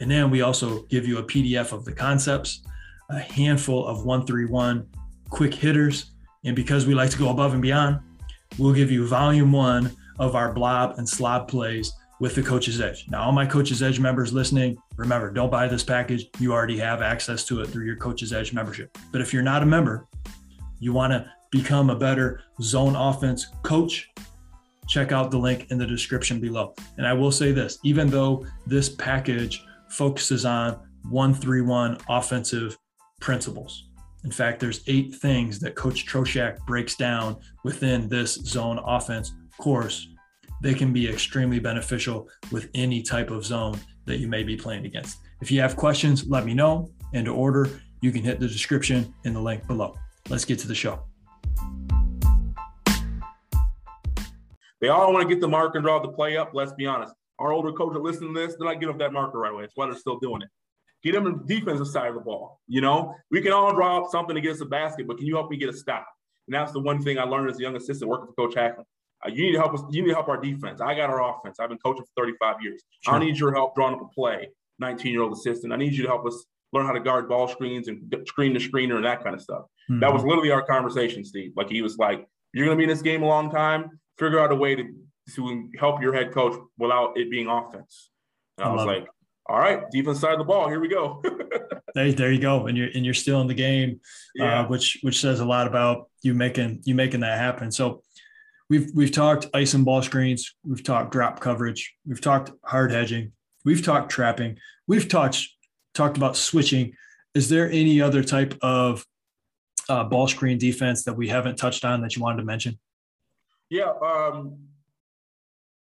And then we also give you a PDF of the concepts, a handful of 131 quick hitters. And because we like to go above and beyond, we'll give you volume one of our blob and slob plays with the Coach's Edge. Now, all my Coach's Edge members listening, remember, don't buy this package. You already have access to it through your Coach's Edge membership. But if you're not a member, you want to become a better zone offense coach, check out the link in the description below. And I will say this even though this package focuses on 131 offensive principles, in fact, there's eight things that Coach Troshak breaks down within this zone offense course. They can be extremely beneficial with any type of zone that you may be playing against. If you have questions, let me know. And to order, you can hit the description in the link below. Let's get to the show. They all want to get the mark and draw the play up. Let's be honest. Our older coaches are listening to this, they're not getting up that marker right away. That's why they're still doing it. Get them on the defensive side of the ball. You know, we can all draw up something against the basket, but can you help me get a stop? And that's the one thing I learned as a young assistant working for Coach Hackman. Uh, you need to help us. You need to help our defense. I got our offense. I've been coaching for 35 years. Sure. I need your help drawing up a play. 19 year old assistant. I need you to help us learn how to guard ball screens and screen the screener and that kind of stuff. Mm-hmm. That was literally our conversation, Steve. Like he was like, "You're going to be in this game a long time. Figure out a way to to help your head coach without it being offense." And I, I was like, it all right, defense side of the ball, here we go. there, there you go, and you're and you're still in the game, uh, yeah. uh, which which says a lot about you making you making that happen. So we've we've talked ice and ball screens, we've talked drop coverage, we've talked hard hedging, we've talked trapping, we've talked talked about switching. Is there any other type of uh, ball screen defense that we haven't touched on that you wanted to mention? Yeah, um,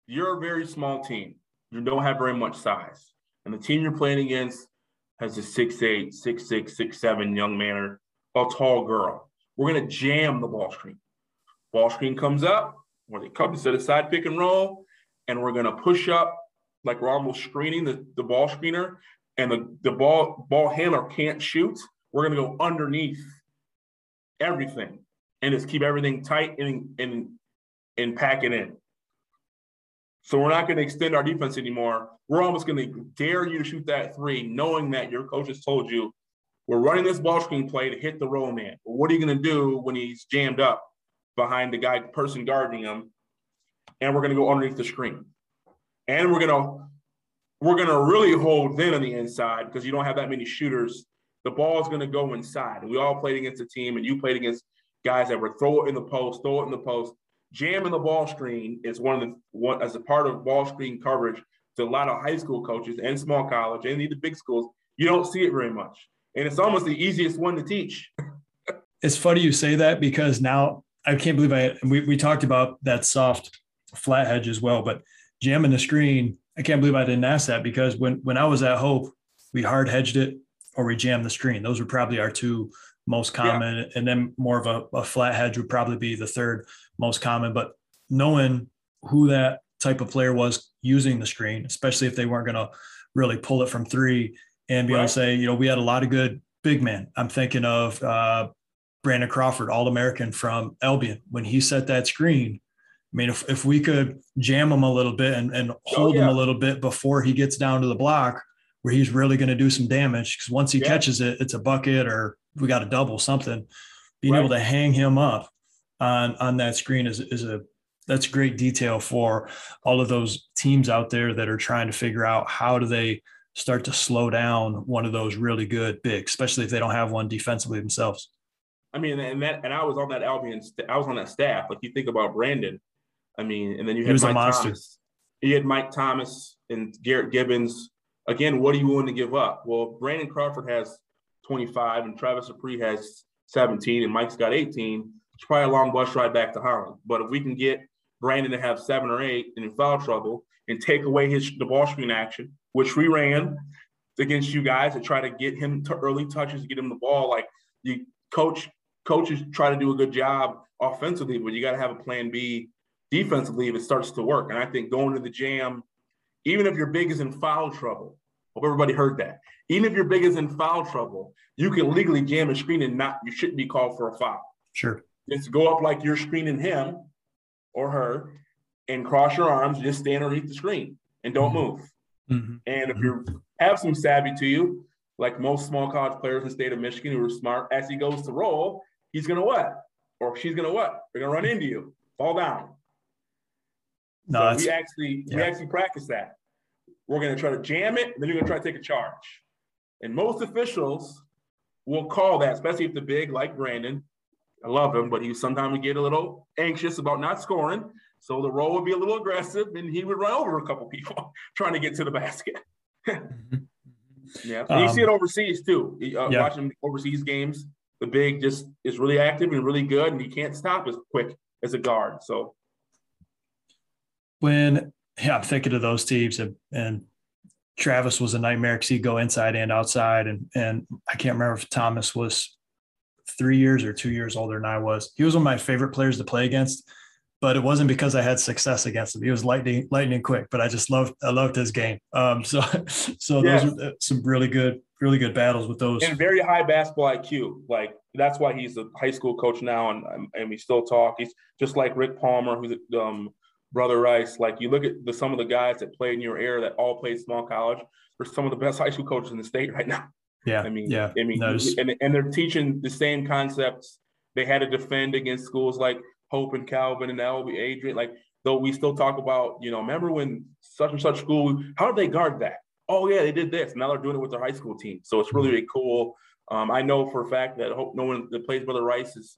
you're a very small team. You don't have very much size and the team you're playing against has a 6'8, 6'6, 6'7 young man or a tall girl, we're going to jam the ball screen. Ball screen comes up, where they come to a side pick and roll, and we're going to push up like we're almost screening the, the ball screener, and the, the ball ball handler can't shoot. We're going to go underneath everything and just keep everything tight and, and, and pack it in. So we're not going to extend our defense anymore. We're almost going to dare you to shoot that three, knowing that your coach has told you we're running this ball screen play to hit the roll man. What are you going to do when he's jammed up behind the guy person guarding him? And we're going to go underneath the screen, and we're going to we're going to really hold then on the inside because you don't have that many shooters. The ball is going to go inside, we all played against a team, and you played against guys that were throw it in the post, throw it in the post, jamming the ball screen is one of the one as a part of ball screen coverage to a lot of high school coaches and small college and even big schools. You don't see it very much, and it's almost the easiest one to teach. it's funny you say that because now I can't believe I we we talked about that soft flat hedge as well, but jamming the screen. I can't believe I didn't ask that because when when I was at Hope, we hard hedged it or we jammed the screen. Those were probably our two most common, yeah. and then more of a, a flat hedge would probably be the third most common. But knowing who that type of player was using the screen, especially if they weren't going to really pull it from three and be right. able to say, you know, we had a lot of good big men. I'm thinking of uh, Brandon Crawford, All American from Albion. When he set that screen, I mean, if, if we could jam him a little bit and, and oh, hold oh, yeah. him a little bit before he gets down to the block where he's really going to do some damage, because once he yeah. catches it, it's a bucket or we got a double something. Being right. able to hang him up on on that screen is is a that's great detail for all of those teams out there that are trying to figure out how do they start to slow down one of those really good bigs, especially if they don't have one defensively themselves. I mean, and that, and I was on that Albion, I was on that staff. Like you think about Brandon, I mean, and then you had Mike Thomas. You had Mike Thomas and Garrett Gibbons. Again, what are you willing to give up? Well, Brandon Crawford has 25 and Travis Apri has 17 and Mike's got 18. It's probably a long bus ride back to Holland. But if we can get Brandon to have seven or eight in foul trouble and take away his the ball screen action, which we ran against you guys to try to get him to early touches get him the ball. Like the coach coaches try to do a good job offensively, but you got to have a plan B defensively if it starts to work. And I think going to the jam, even if your big is in foul trouble, hope everybody heard that. Even if your big is in foul trouble, you can legally jam a screen and not you shouldn't be called for a foul. Sure. Just go up like you're screening him or her and cross your arms, just stand underneath the screen and don't mm-hmm. move. Mm-hmm. And if you have some savvy to you, like most small college players in the state of Michigan who are smart, as he goes to roll, he's gonna what? Or she's gonna what? They're gonna run into you, fall down. No, so we actually yeah. we actually practice that. We're gonna try to jam it, and then you're gonna try to take a charge. And most officials will call that, especially if the big like Brandon I love him, but he sometimes would get a little anxious about not scoring. So the role would be a little aggressive, and he would run over a couple people trying to get to the basket. Mm-hmm. yeah, um, you see it overseas too. Uh, yeah. Watching overseas games, the big just is really active and really good, and he can't stop as quick as a guard. So when yeah, I'm thinking of those teams, and, and Travis was a nightmare because he'd go inside and outside, and and I can't remember if Thomas was three years or two years older than I was. He was one of my favorite players to play against, but it wasn't because I had success against him. He was lightning, lightning quick, but I just loved, I loved his game. Um, so, so yeah. those are some really good, really good battles with those. And very high basketball IQ. Like that's why he's a high school coach now, and and we still talk. He's just like Rick Palmer, who's um, brother Rice. Like you look at the, some of the guys that played in your era that all played small college. They're some of the best high school coaches in the state right now. Yeah. I mean, yeah. I mean, and, and they're teaching the same concepts they had to defend against schools like Hope and Calvin and LB Adrian. Like, though we still talk about, you know, remember when such and such school, how did they guard that? Oh, yeah, they did this. Now they're doing it with their high school team. So it's really, really cool. Um, I know for a fact that Hope no one that plays Brother Rice is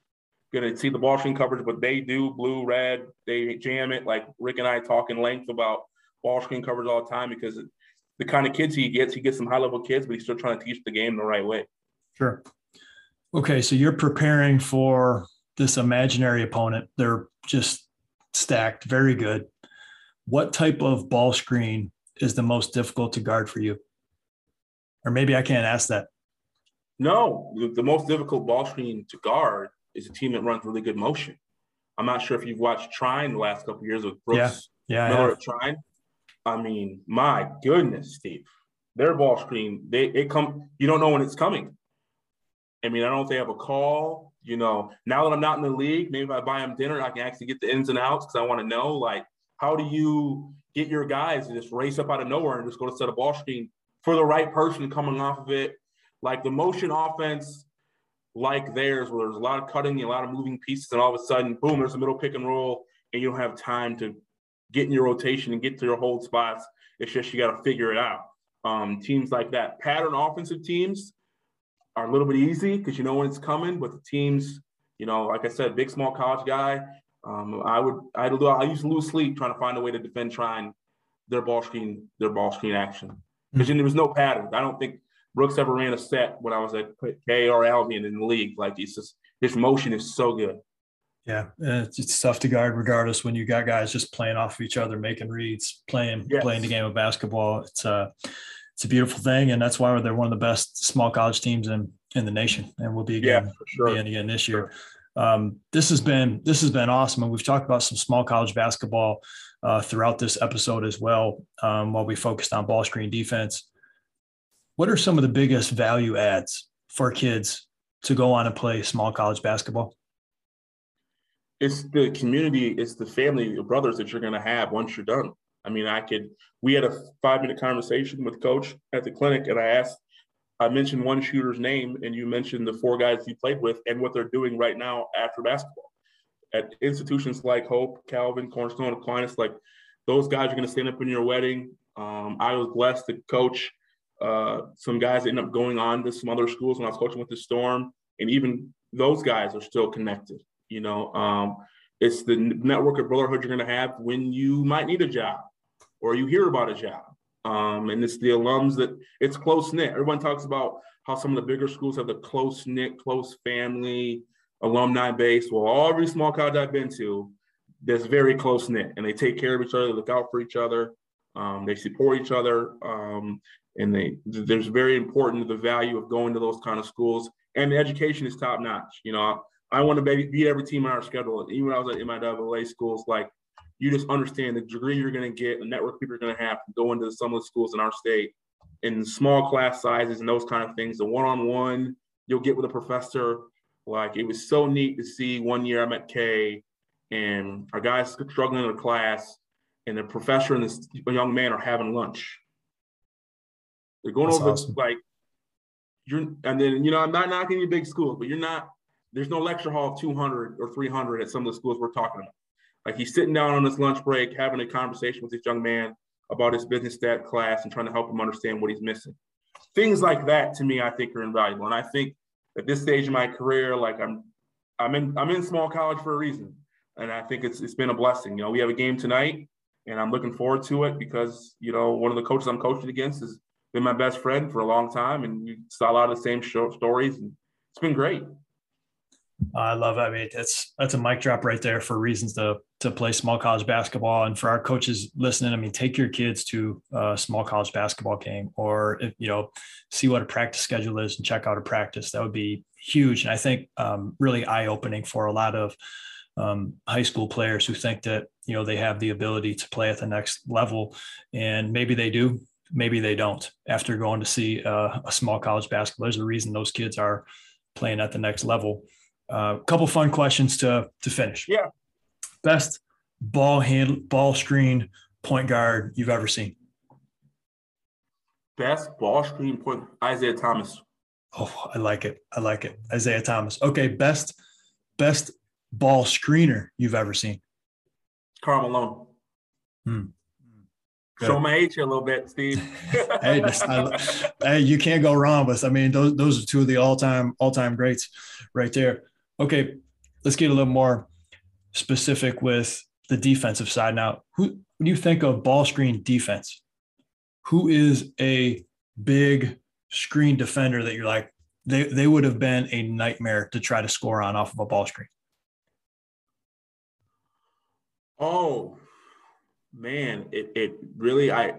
going to see the ball screen coverage, but they do blue, red, they jam it. Like Rick and I talk in length about ball screen coverage all the time because the kind of kids he gets. He gets some high level kids, but he's still trying to teach the game the right way. Sure. Okay, so you're preparing for this imaginary opponent. They're just stacked, very good. What type of ball screen is the most difficult to guard for you? Or maybe I can't ask that. No, the most difficult ball screen to guard is a team that runs really good motion. I'm not sure if you've watched Trine the last couple years with Brooks yeah, yeah, Miller at Trine. I mean, my goodness, Steve. Their ball screen, they it come, you don't know when it's coming. I mean, I don't know if they have a call. You know, now that I'm not in the league, maybe if I buy them dinner, I can actually get the ins and outs because I want to know, like, how do you get your guys to just race up out of nowhere and just go to set a ball screen for the right person coming off of it? Like the motion offense, like theirs, where there's a lot of cutting, a lot of moving pieces, and all of a sudden, boom, there's a middle pick and roll, and you don't have time to get in your rotation and get to your hold spots. It's just you got to figure it out. Um, teams like that, pattern offensive teams are a little bit easy because you know when it's coming. But the teams, you know, like I said, big small college guy, um, I would I I used to lose sleep trying to find a way to defend Trine their ball screen their ball screen action because mm-hmm. there was no pattern. I don't think Brooks ever ran a set when I was at K or Albion in the league. Like it's just his motion is so good. Yeah, it's, it's tough to guard regardless when you got guys just playing off of each other, making reads, playing yes. playing the game of basketball. It's a uh, it's a beautiful thing, and that's why they're one of the best small college teams in in the nation, and we'll be again, yeah, sure. again, again this year. Um, this has been this has been awesome, and we've talked about some small college basketball uh, throughout this episode as well. Um, while we focused on ball screen defense, what are some of the biggest value adds for kids to go on and play small college basketball? It's the community, it's the family, your brothers that you're going to have once you're done. I mean, I could. We had a five minute conversation with coach at the clinic, and I asked, I mentioned one shooter's name, and you mentioned the four guys you played with and what they're doing right now after basketball at institutions like Hope, Calvin, Cornerstone, Aquinas. Like those guys are going to stand up in your wedding. Um, I was blessed to coach uh, some guys end up going on to some other schools when I was coaching with the Storm, and even those guys are still connected. You know, um, it's the network of brotherhood you're going to have when you might need a job or you hear about a job. Um, and it's the alums that it's close knit. Everyone talks about how some of the bigger schools have the close knit, close family, alumni base. Well, all every small college I've been to, that's very close knit, and they take care of each other, they look out for each other, um, they support each other, um, and they there's very important the value of going to those kind of schools, and the education is top notch. You know, I want to maybe beat every team on our schedule. Even when I was at MIAA schools, like you just understand the degree you're going to get, the network people are going to have to go into some of the schools in our state, in small class sizes and those kind of things. The one-on-one you'll get with a professor, like it was so neat to see. One year I met Kay, and our guys struggling in a class, and the professor and this young man are having lunch. They're going That's over awesome. like you're, and then you know I'm not knocking your big schools, but you're not. There's no lecture hall of 200 or 300 at some of the schools we're talking about. Like he's sitting down on his lunch break, having a conversation with this young man about his business stat class and trying to help him understand what he's missing. Things like that to me, I think are invaluable. And I think at this stage in my career, like I'm, I'm in, I'm in small college for a reason, and I think it's it's been a blessing. You know, we have a game tonight, and I'm looking forward to it because you know one of the coaches I'm coaching against has been my best friend for a long time, and we saw a lot of the same show, stories, and it's been great. I love it. I mean, that's that's a mic drop right there for reasons to to play small college basketball. And for our coaches listening, I mean, take your kids to a small college basketball game, or if, you know, see what a practice schedule is and check out a practice. That would be huge, and I think um, really eye opening for a lot of um, high school players who think that you know they have the ability to play at the next level, and maybe they do, maybe they don't. After going to see uh, a small college basketball, there's a reason those kids are playing at the next level. A uh, couple fun questions to to finish. Yeah. Best ball hand ball screen point guard you've ever seen. Best ball screen point Isaiah Thomas. Oh, I like it. I like it. Isaiah Thomas. Okay, best best ball screener you've ever seen. Karl Malone. Hmm. Show my age here a little bit, Steve. hey, this, I, hey, you can't go wrong with. I mean, those those are two of the all time all time greats, right there. Okay, let's get a little more specific with the defensive side now. Who when you think of ball screen defense, who is a big screen defender that you're like they they would have been a nightmare to try to score on off of a ball screen? Oh man, it it really I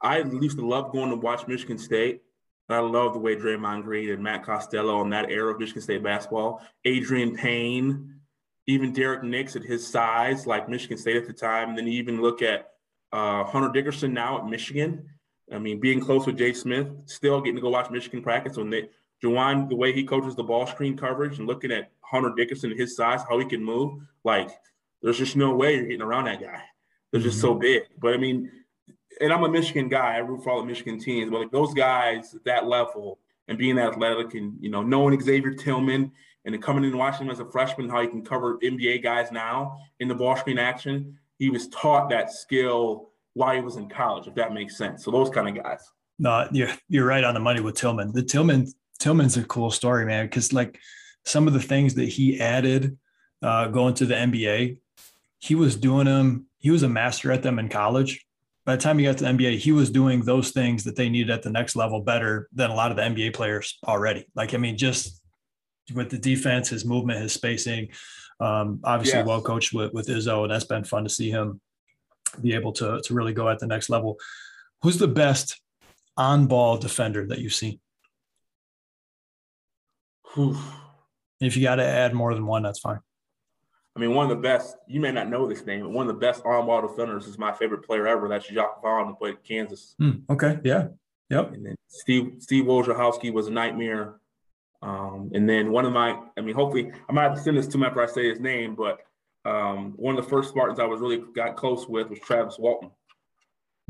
I used to love going to watch Michigan State I love the way Draymond Green and Matt Costello on that era of Michigan State basketball. Adreian Payne, even Derrick Nix at his size, like Michigan State at the time. And then you even look at uh, Hunter Dickinson now at Michigan. I mean, being close with Jay Smith, still getting to go watch Michigan practice. When they, Juwan, the way he coaches the ball screen coverage and looking at Hunter Dickinson, his size, how he can move, like there's just no way you're getting around that guy. They're just so mm-hmm. big. But I mean, and I'm a Michigan guy. I root for all the Michigan teams, but like those guys at that level and being athletic and you know knowing Xavier Tillman and coming in and watching him as a freshman, how he can cover NBA guys now in the ball screen action. He was taught that skill while he was in college, if that makes sense. So those kind of guys. No, you're you're right on the money with Tillman. The Tillman Tillman's a cool story, man, because like some of the things that he added uh, going to the NBA, he was doing them. He was a master at them in college by the time he got to the NBA, he was doing those things that they needed at the next level better than a lot of the NBA players already. Like, I mean, just with the defense, his movement, his spacing, um, obviously well coached with, with Izzo, and that's been fun to see him be able to, to really go at the next level. Who's the best on ball defender that you've seen? If you got to add more than one, that's fine. I mean, one of the best, you may not know this name, but one of the best on ball defenders is my favorite player ever. That's Jacque Vaughn, who played Kansas. Mm, okay. Yeah. Yep. And then Steve Steve Wojciechowski was a nightmare. Um, and then one of my, I mean, hopefully I might have to send this to him after I say his name, but um, one of the first Spartans I was really got close with was Travis Walton.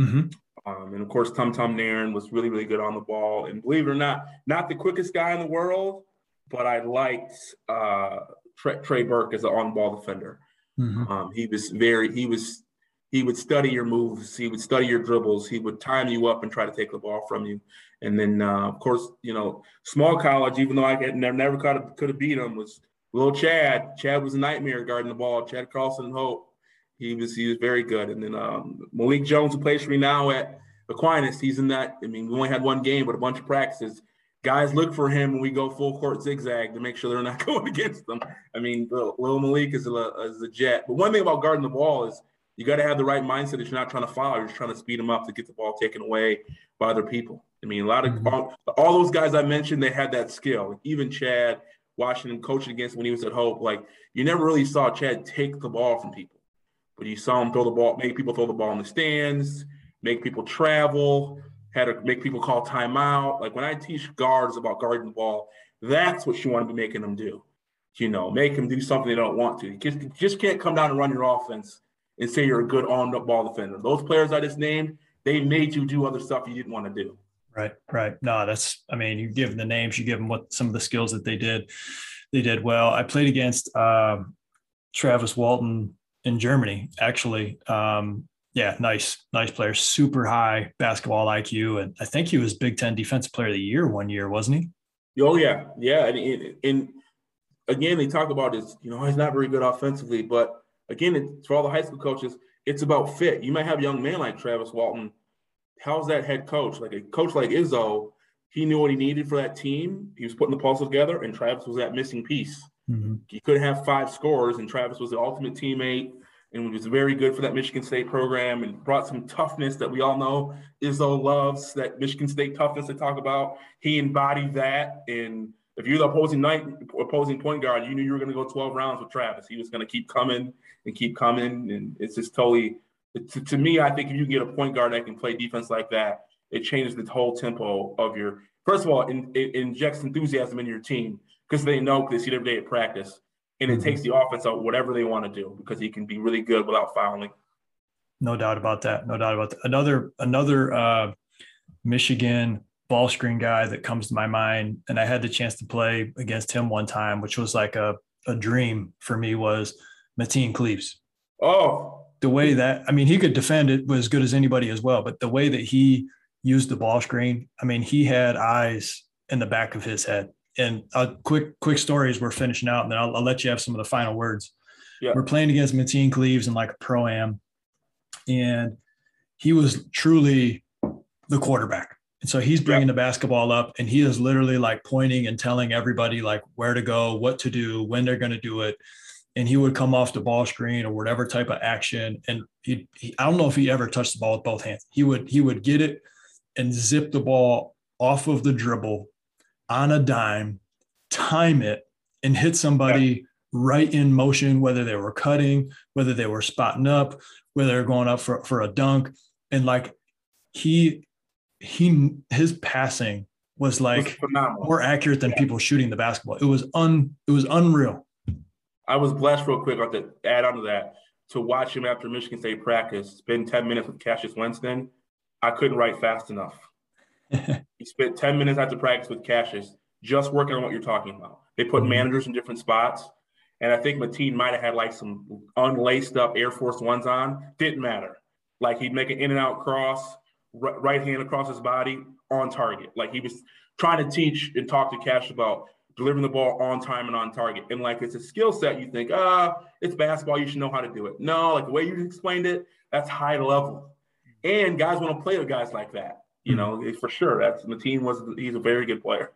Mm-hmm. Um, and of course, Tum Tum Nairn was really, really good on the ball. And believe it or not, not the quickest guy in the world, but I liked uh, Trey, Trey Burke as an on-ball defender. Mm-hmm. Um, he was very, he was, he would study your moves. He would study your dribbles. He would time you up and try to take the ball from you. And then, uh, of course, you know, small college, even though I had never, never could have, could have beat him, was little Chad. Chad was a nightmare guarding the ball. Chad Carlson Hope. He was he was very good. And then um, Malik Jones, who plays for me now at Aquinas, he's in that. I mean, we only had one game, but a bunch of practices. Guys look for him when we go full court zigzag to make sure they're not going against them. I mean, little Malik is a, is a jet. But one thing about guarding the ball is you got to have the right mindset that you're not trying to foul. You're just trying to speed them up to get the ball taken away by other people. I mean, a lot of mm-hmm. all, all, those guys I mentioned, they had that skill. Even Chad, Washington coaching against when he was at Hope, like you never really saw Chad take the ball from people, but you saw him throw the ball, make people throw the ball in the stands, make people travel, had to make people call timeout. Like when I teach guards about guarding the ball, that's what you want to be making them do. You know, make them do something they don't want to. You just, you just can't come down and run your offense and say you're a good on the ball defender. Those players I just named, they made you do other stuff you didn't want to do. Right, right. No, that's. I mean, you give them the names, you give them what some of the skills that they did. They did well. I played against uh, Travis Walton in Germany, actually. Um, yeah, nice, nice player, super high basketball IQ, and I think he was Big Ten Defensive Player of the Year one year, wasn't he? Oh yeah, yeah. And, and again, they talk about this. You know, he's not very good offensively, but again, for all the high school coaches, it's about fit. You might have a young man like Travis Walton how's that head coach? Like a coach like Izzo, he knew what he needed for that team. He was putting the puzzle together, and Travis was that missing piece. Mm-hmm. He couldn't have five scores, and Travis was the ultimate teammate and was very good for that Michigan State program and brought some toughness that we all know Izzo loves, that Michigan State toughness to talk about. He embodied that. And if you're the opposing night opposing point guard, you knew you were going to go 12 rounds with Travis. He was going to keep coming and keep coming. And it's just totally to, to me, I think if you get a point guard that can play defense like that, it changes the whole tempo of your. First of all, it, it injects enthusiasm in your team because they know they see it every day at practice, and it mm-hmm. takes the offense out whatever they want to do because he can be really good without fouling. No doubt about that. No doubt about that. Another another uh, Michigan ball screen guy that comes to my mind, and I had the chance to play against him one time, which was like a, a dream for me, was Mateen Cleaves. Oh, the way that I mean, he could defend it was as good as anybody as well. But the way that he used the ball screen, I mean, he had eyes in the back of his head. And a quick, quick stories. We're finishing out, and then I'll, I'll, let you have some of the final words. Yeah. We're playing against Mateen Cleaves in like a pro am, and he was truly the quarterback. And so he's bringing yeah. the basketball up, and he is literally like pointing and telling everybody like where to go, what to do, when they're going to do it and he would come off the ball screen or whatever type of action and he, he, i don't know if he ever touched the ball with both hands he would he would get it and zip the ball off of the dribble on a dime time it and hit somebody yeah. right in motion whether they were cutting whether they were spotting up whether they're going up for, for a dunk and like he he his passing was like was more accurate than yeah. people shooting the basketball it was un it was unreal I was blessed real quick. I'll to add on to that to watch him after Michigan State practice spend 10 minutes with Cassius Winston. I couldn't write fast enough. he spent 10 minutes after practice with Cassius just working on what you're talking about. They put mm-hmm. managers in different spots. And I think Mateen might have had like some unlaced up Air Force Ones on. Didn't matter. Like he'd make an in and out cross, right hand across his body on target. Like he was trying to teach and talk to Cash about delivering the ball on time and on target. And like it's a skill set, you think, ah, it's basketball, you should know how to do it. No, like the way you explained it, that's high level. And guys want to play with guys like that. You mm-hmm. know, for sure. That's the team was he's a very good player.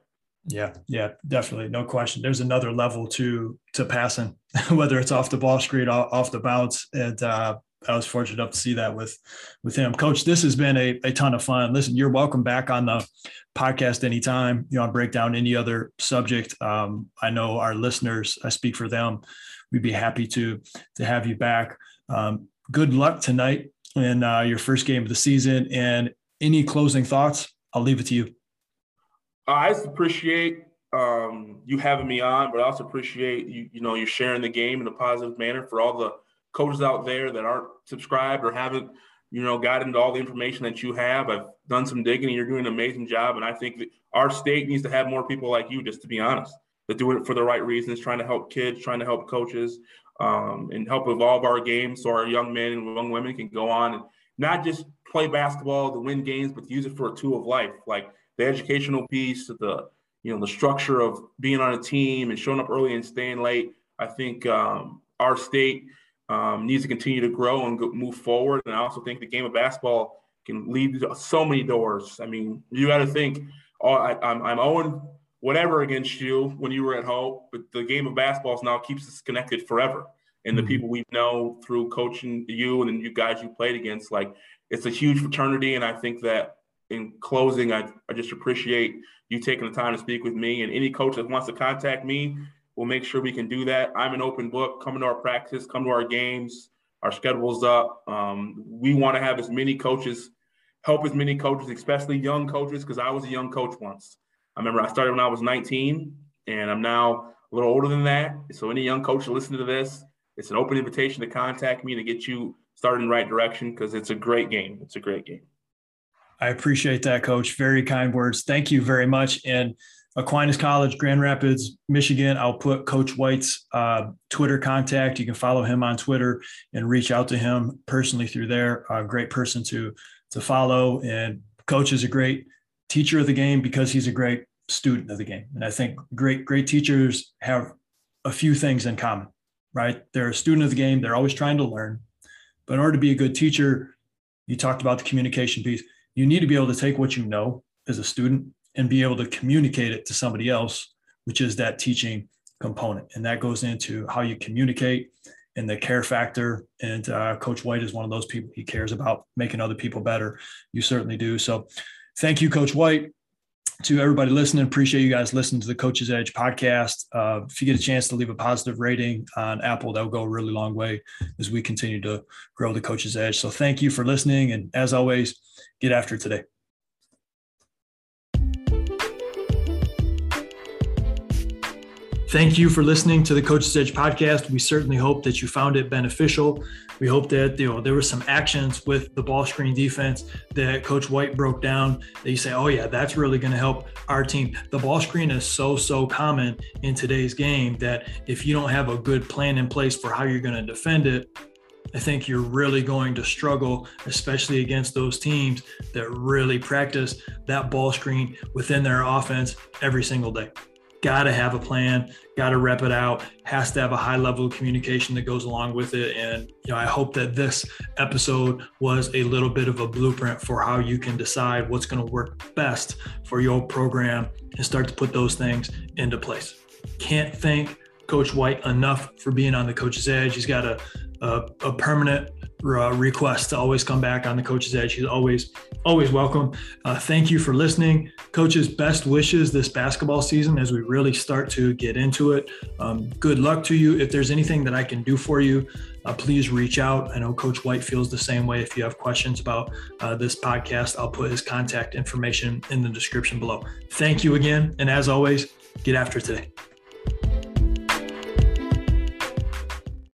Yeah, yeah, definitely, no question. There's another level to to passing, whether it's off the ball screen, off the bounce, and uh, I was fortunate enough to see that with with him. Coach, this has been a, a ton of fun. Listen, you're welcome back on the podcast anytime. You want to break down any other subject. Um, I know our listeners, I speak for them. We'd be happy to to have you back. Um, good luck tonight in uh, your first game of the season. And any closing thoughts? I'll leave it to you. I appreciate um, you having me on, but I also appreciate you, you know, you're sharing the game in a positive manner for all the coaches out there that aren't subscribed or haven't, you know, got into all the information that you have. I've done some digging and you're doing an amazing job. And I think that our state needs to have more people like you, just to be honest, that do it for the right reasons, trying to help kids, trying to help coaches, um, and help evolve our game so our young men and young women can go on and not just play basketball to win games, but use it for a tool of life, like the educational piece, the you know the structure of being on a team and showing up early and staying late. I think um, our state um, needs to continue to grow and go, move forward. And I also think the game of basketball can lead to so many doors. I mean, you got to think. Oh, I, I'm I'm owing whatever against you when you were at home, but the game of basketball now keeps us connected forever. And the mm-hmm. people we know through coaching you and you guys you played against, like it's a huge fraternity. And I think that in closing, I, I just appreciate you taking the time to speak with me. And any coach that wants to contact me, we'll make sure we can do that. I'm an open book. Come to our practice, come to our games. Our schedule's up. Um, we want to have as many coaches, help as many coaches, especially young coaches, because I was a young coach once. I remember I started when I was 19, and I'm now a little older than that. So any young coach listening to this, it's an open invitation to contact me to get you started in the right direction because it's a great game. It's a great game. I appreciate that, Coach. Very kind words. Thank you very much. And Aquinas College, Grand Rapids, Michigan. I'll put Coach White's uh, Twitter contact. You can follow him on Twitter and reach out to him personally through there. A great person to to follow. And Coach is a great teacher of the game because he's a great student of the game. And I think great great teachers have a few things in common, right? They're a student of the game. They're always trying to learn. But in order to be a good teacher, you talked about the communication piece you need to be able to take what you know as a student and be able to communicate it to somebody else, which is that teaching component. And that goes into how you communicate and the care factor. And uh, Coach White is one of those people. He cares about making other people better. You certainly do. So thank you, Coach White. To everybody listening, appreciate you guys listening to the Coach's Edge podcast. Uh, if you get a chance to leave a positive rating on Apple, that'll go a really long way as we continue to grow the Coach's Edge. So thank you for listening. And as always, get after today. Thank you for listening to the Coach's Edge podcast. We certainly hope that you found it beneficial. We hope that you know there were some actions with the ball screen defense that Coach White broke down that you say, oh yeah, that's really going to help our team. The ball screen is so so common in today's game that if you don't have a good plan in place for how you're going to defend it, I think you're really going to struggle, especially against those teams that really practice that ball screen within their offense every single day. Got to have a plan, got to rep it out, has to have a high level of communication that goes along with it. And, you know, I hope that this episode was a little bit of a blueprint for how you can decide what's going to work best for your program and start to put those things into place. Can't thank Coach White enough for being on the coach's edge. He's got a a, a permanent uh, request to always come back on the coach's edge. He's always, always welcome. Uh, thank you for listening. Coaches, best wishes this basketball season as we really start to get into it. Um, good luck to you. If there's anything that I can do for you, uh, please reach out. I know Coach White feels the same way. If you have questions about uh, this podcast, I'll put his contact information in the description below. Thank you again. And as always, get after today.